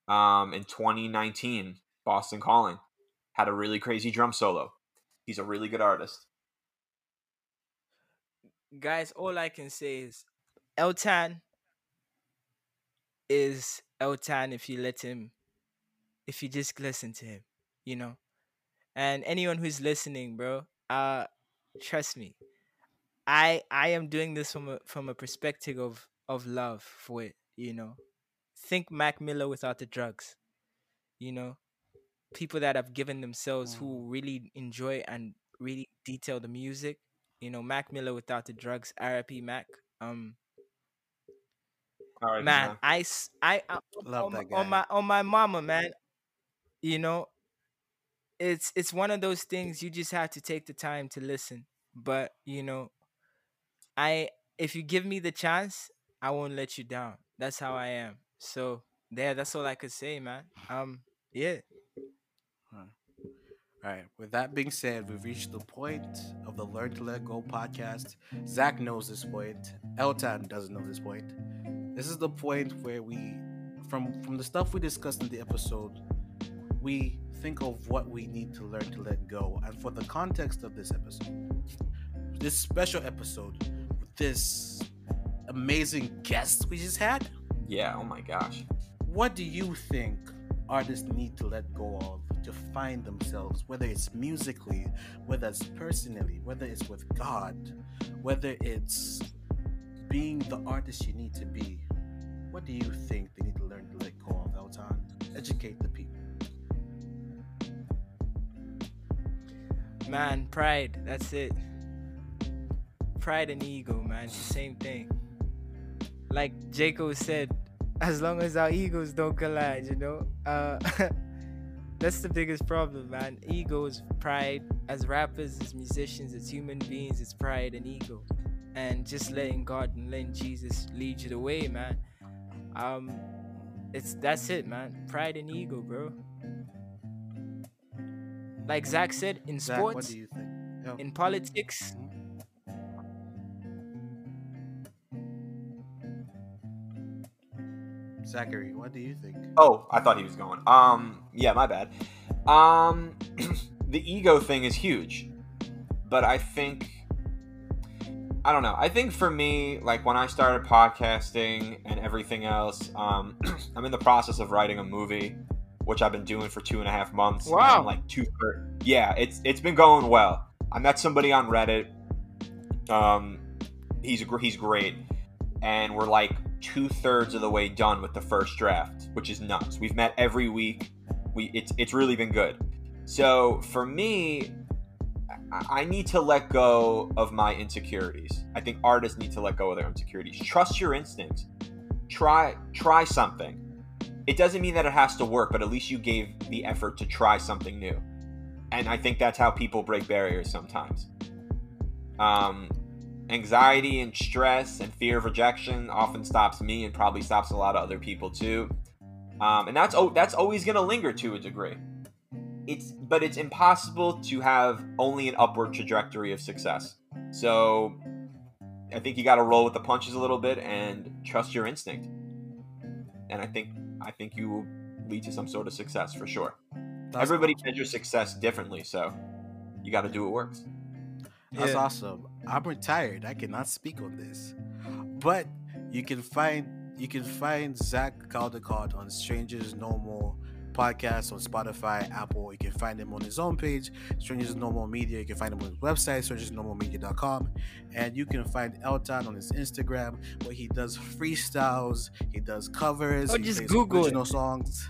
um, in 2019, Boston Calling. Had a really crazy drum solo. He's a really good artist. guys, all I can say is El-Tan is El-Tan if you let him, if you just listen to him, you know. And anyone who's listening, bro, uh, trust me, I I am doing this from a from a perspective of of love for it, you know. Think Mac Miller without the drugs, you know. People that have given themselves who really enjoy and really detail the music you know, Mac Miller without the drugs, RIP Mac. Um, right, man, i i Love on, that my- on my on my mama, man. You know, it's it's one of those things you just have to take the time to listen. But you know, I if you give me the chance, I won't let you down. That's how I am. So there, that's all I could say, man. Um, yeah. All right. With that being said, we've reached the point of the Learn to Let Go podcast. Zach knows this point. El-Tan doesn't know this point. This is the point where we, from from the stuff we discussed in the episode, we think of what we need to learn to let go. And for the context of this episode, this special episode with this amazing guest we just had, yeah. Oh my gosh. what do you think artists need to let go of to find themselves whether it's musically whether it's personally whether it's with god whether it's being the artist you need to be what do you think they need to learn to let go of El-Tan educate the people Man, pride. That's it. Pride and ego, man. It's the same thing. Like Jacob said, as long as our egos don't collide, you know. Uh, that's the biggest problem, man. Ego is pride. As rappers, as musicians, as human beings, it's pride and ego, and just letting God and letting Jesus lead you the way, man. Um, it's that's it, man. Pride and ego, bro. Like Zach said, in Zach, what sports, do you think? Oh, in politics, Zachary, what do you think? Oh, I thought he was going. Um, yeah, my bad. Um, the ego thing is huge, but I think I don't know. I think for me, like when I started podcasting and everything else, um, I'm in the process of writing a movie, which I've been doing for two and a half months. Wow. I'm like two. Yeah, it's it's been going well. I met somebody on Reddit. Um, he's a gr- he's great, and we're like two thirds of the way done with the first draft, which is nuts. We've met every week. We it's it's really been good. So for me, I I need to let go of my insecurities. I think artists need to let go of their insecurities. Trust your instincts. Try try something. It doesn't mean that it has to work, but at least you gave the effort to try something new. And I think that's how people break barriers sometimes. Um, anxiety and stress and fear of rejection often stops me and probably stops a lot of other people too. Um, and that's oh, that's always going to linger to a degree it's but it's impossible to have only an upward trajectory of success. So I think you got to roll with the punches a little bit and trust your instinct. And I think I think you will lead to some sort of success for sure. That's Everybody measures success differently, so you got to do what works. That's Yeah. awesome. I'm retired. I cannot speak on this, but you can find you can find Zach Caldicott on Strangers No More podcast on Spotify, Apple. You can find him on his own page, Strangers No More Media. You can find him on his website, strangersnomoremedia.com, and you can find El-Tan on his Instagram, where he does freestyles, he does covers, Or he just plays Google it. original songs.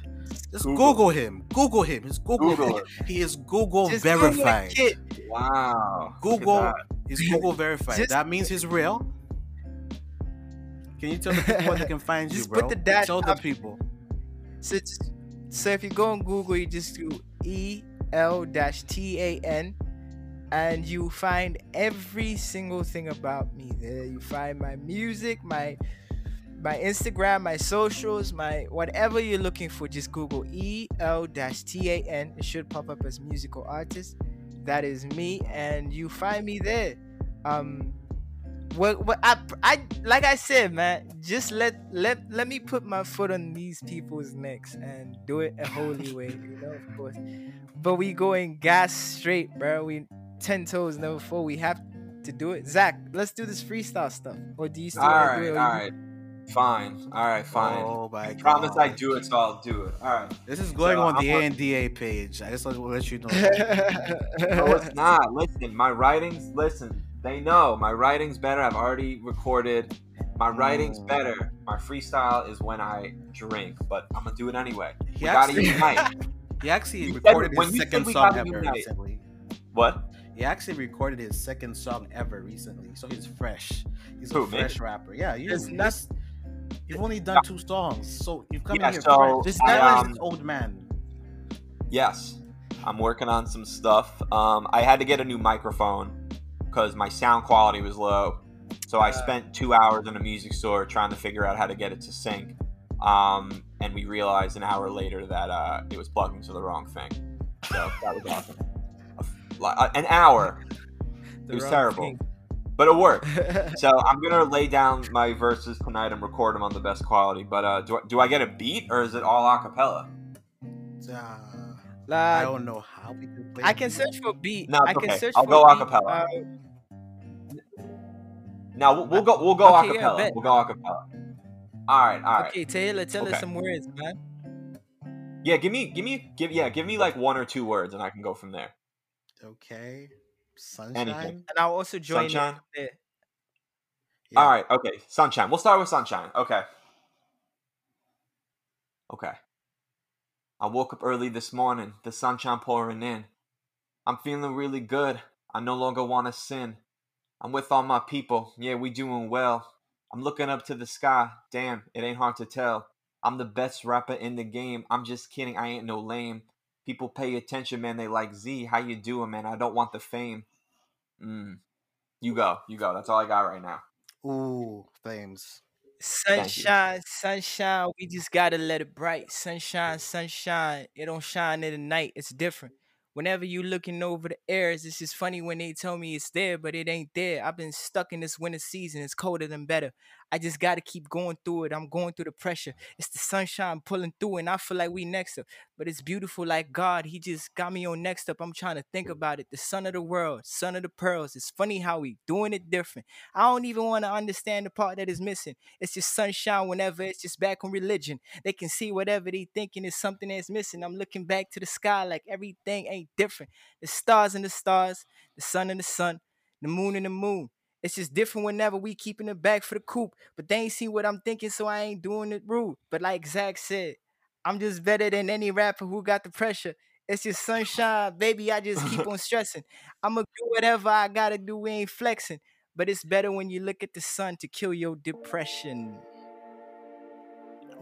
Just Google. Google, him. Google him. He's Google. Google it. He is Google just verified. kid. Wow. Google that. is Google verified. Just- that means he's real. Can you tell the people where they can find you, Just bro? put the dash tell the people. So, it's- so if you go on Google, you just do E L T A N, and you find every single thing about me there. You find my music, my my Instagram, my socials, my whatever you're looking for. Just Google E L T A N. It should pop up as musical artist. That is me, and you find me there. Um, what what I I like I said, man, just let let let me put my foot on these people's necks and do it a holy way, you know, of course. But we going gas straight, bro. We ten toes never four. We have to do it. Zach, let's do this freestyle stuff. Or do you still All wanna do it? all or you- right. Fine. All right, fine. Oh my I god. promise I do it, so I'll do it. All right. This is going So, on I'm the on- ANDA page. I just want to let you know. No, it's not. Listen, my writings. Listen, they know my writing's better. I've already recorded. My writing's Mm. better. My freestyle is when I drink, but I'm gonna do it anyway. He We gotta actually, unite. he actually said- recorded when his second song ever unite. recently. What? He actually recorded his second song ever recently, so he's fresh. He's Who, a me? fresh rapper. Yeah, you. This, you've only done two songs, so you've come Yeah, in here so fresh. This guy is um, an old man. Yes, I'm working on some stuff. Um, I had to get a new microphone because my sound quality was low. So I spent two hours in a music store trying to figure out how to get it to sync. Um, and we realized an hour later that uh, it was plugged into the wrong thing. So that was awesome. A f- li- An hour, The it was terrible. thing. but it worked. So I'm gonna lay down my verses tonight and record them on the best quality. But uh, do, I, do I get a beat or is it all a cappella? Uh, I don't know how we can play. I can the search for beat. No, I can okay. search I'll for go a beat. cappella. Uh, Now we'll, we'll go. We'll go Okay, yeah, acapella. bet. We'll go acapella. All right. All right. okay, Taylor, tell Okay. us some words, man. Yeah. Give me. Give me. Give. Yeah. Give me like one or two words, and I can go from there. Okay. Sunshine. Anything. And I'll also join Sunshine? Yeah. All right. Okay. Sunshine. We'll start with sunshine. Okay. Okay. I woke up early this morning. The sunshine pouring in. I'm feeling really good. I no longer want to sin. I'm with all my people. Yeah, we doing well. I'm looking up to the sky. Damn, it ain't hard to tell. I'm the best rapper in the game. I'm just kidding. I ain't no lame. People pay attention, man. They like Z. How you doing, man? I don't want the fame. Mm. You go. You go. That's all I got right now. Ooh, flames. Sunshine, sunshine, we just gotta let it bright. Sunshine, sunshine, it don't shine in the night. It's different. Whenever you looking over the airs, it's just funny when they tell me it's there, but it ain't there. I've been stuck in this winter season. It's colder than better. I just gotta keep going through it. I'm going through the pressure. It's the sunshine pulling through, and I feel like we next up. But it's beautiful like God. He just got me on next up. I'm trying to think mm. about it. The son of the world, son of the pearls. It's funny how we doing it different. I don't even want to understand the part that is missing. It's just sunshine whenever it's just back on religion. They can see whatever they thinking is something that's missing. I'm looking back to the sky like everything ain't different. The stars and the stars, the sun and the sun, the moon and the moon. It's just different whenever we keeping it back for the coop. But they ain't see what I'm thinking, so I ain't doing it rude. But like Zach said, I'm just better than any rapper who got the pressure. It's just sunshine, baby. I just keep on stressing. I'ma do whatever I gotta do. We ain't flexing. But it's better when you look at the sun to kill your depression.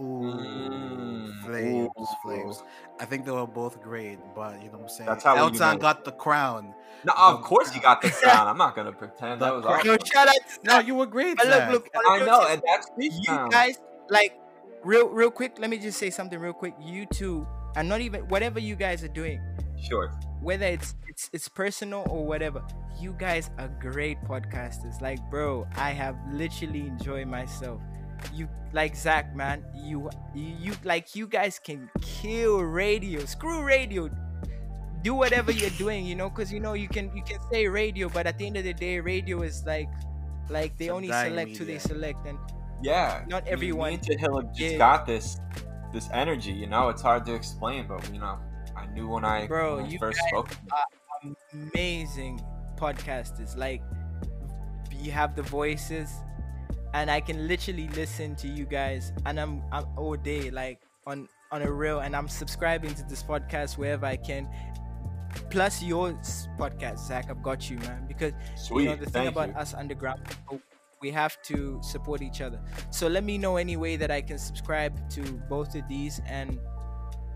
Ooh, Mm, flames, ooh. flames. I think they were both great, but you know what I'm saying. That's how El-Tan got the crown. No, of course you got the crown. I'm not gonna pretend The that was crown. awesome. Yo, shout out to No, you were great. But look, Zach. look, I know, and that's you freestyle. guys like real real quick let me just say something real quick you two and not even whatever you guys are doing Sure. whether it's it's it's personal or whatever you guys are great podcasters like bro i have literally enjoyed myself you like zach man you you, you like you guys can kill radio screw radio do whatever you're doing you know because you know you can you can say radio but at the end of the day radio is like like they It's only select who they select and Yeah. Not everyone- Me and Tahila just Yeah. got this this energy. You know, it's hard to explain, but you know, I knew when I, Bro, when you first spoke. amazing podcasters. Like you have the voices, and I can literally listen to you guys, and I'm, I'm all day like on on a real, and I'm subscribing to this podcast wherever I can. Plus your podcast, Zach, I've got you, man. Because Sweet. you know the thing Thank about you. us underground people, we have to support each other. So let me know any way that I can subscribe to both of these and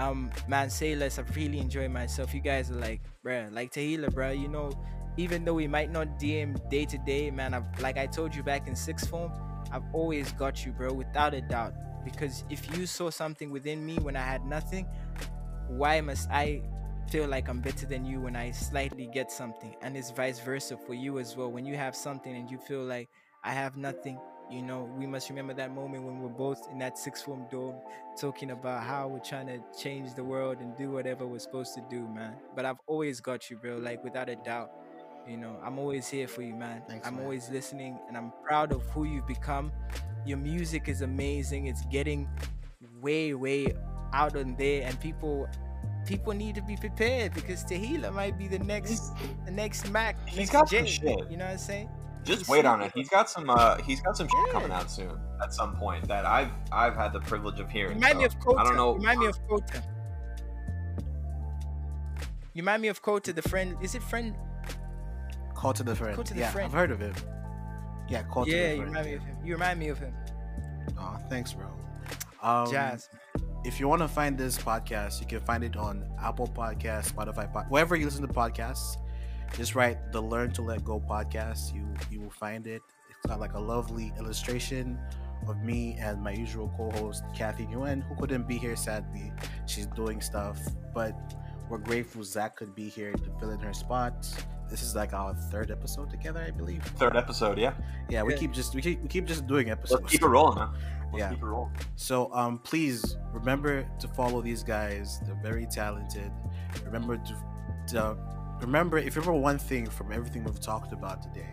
um man say less i've really enjoy myself you guys are like bruh like tahila bruh you know even though we might not dm day to day man i've like i told you back in sixth form i've always got you bro without a doubt because if you saw something within me when i had nothing why must i feel like i'm better than you when i slightly get something and it's vice versa for you as well when you have something and you feel like i have nothing you know we must remember that moment when we're both in that sixth form dorm talking about how we're trying to change the world and do whatever we're supposed to do, man. But I've always got you, bro, like without a doubt. You know, I'm always here for you, man. Thanks, I'm man. always listening and I'm proud of who you've become. Your music is amazing. It's getting way, way out on there and people people need to be prepared because Tahila might be the next the next Mac. He's next got some Jay, shit. You know what I'm saying? Just he's wait on it. He's got some. Uh, he's got some shit coming out soon at some point that I've I've had the privilege of hearing. Remind me of Kota. I don't know. Remind me of Kota. You remind me of Kota, the friend. Is it friend? Kota the friend. Kota the yeah, friend. I've heard of him. Yeah, Kota yeah, the you friend. remind me of him. You remind me of him. Oh, thanks, bro. Um, Jazz. if you want to find this podcast, you can find it on Apple Podcasts, Spotify, pod- wherever you listen to podcasts. Just write the Learn to Let Go podcast. You you will find it. It's got like a lovely illustration of me and my usual co-host Kathy Nguyen, who couldn't be here sadly. She's doing stuff, but we're grateful Zach could be here to fill in her spot. This is like our third episode together, I believe. Third episode, yeah. Yeah, we Yeah. keep just we keep, we keep just doing episodes. Let's keep it rolling, man. Let's Yeah. keep it rolling. So um please remember to follow these guys. They're very talented. Remember to, to remember if you remember one thing from everything we've talked about today.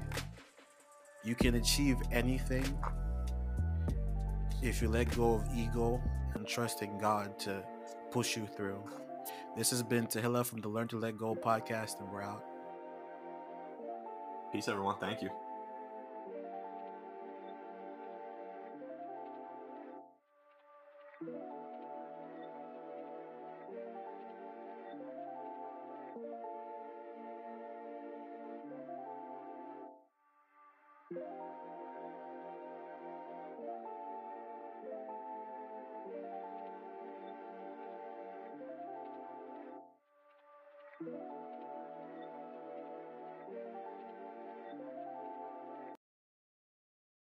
You can achieve anything if you let go of ego and trust in God to push you through. This has been Tahila from the Learn to Let Go podcast, and we're out. Peace, everyone. Thank you. Thank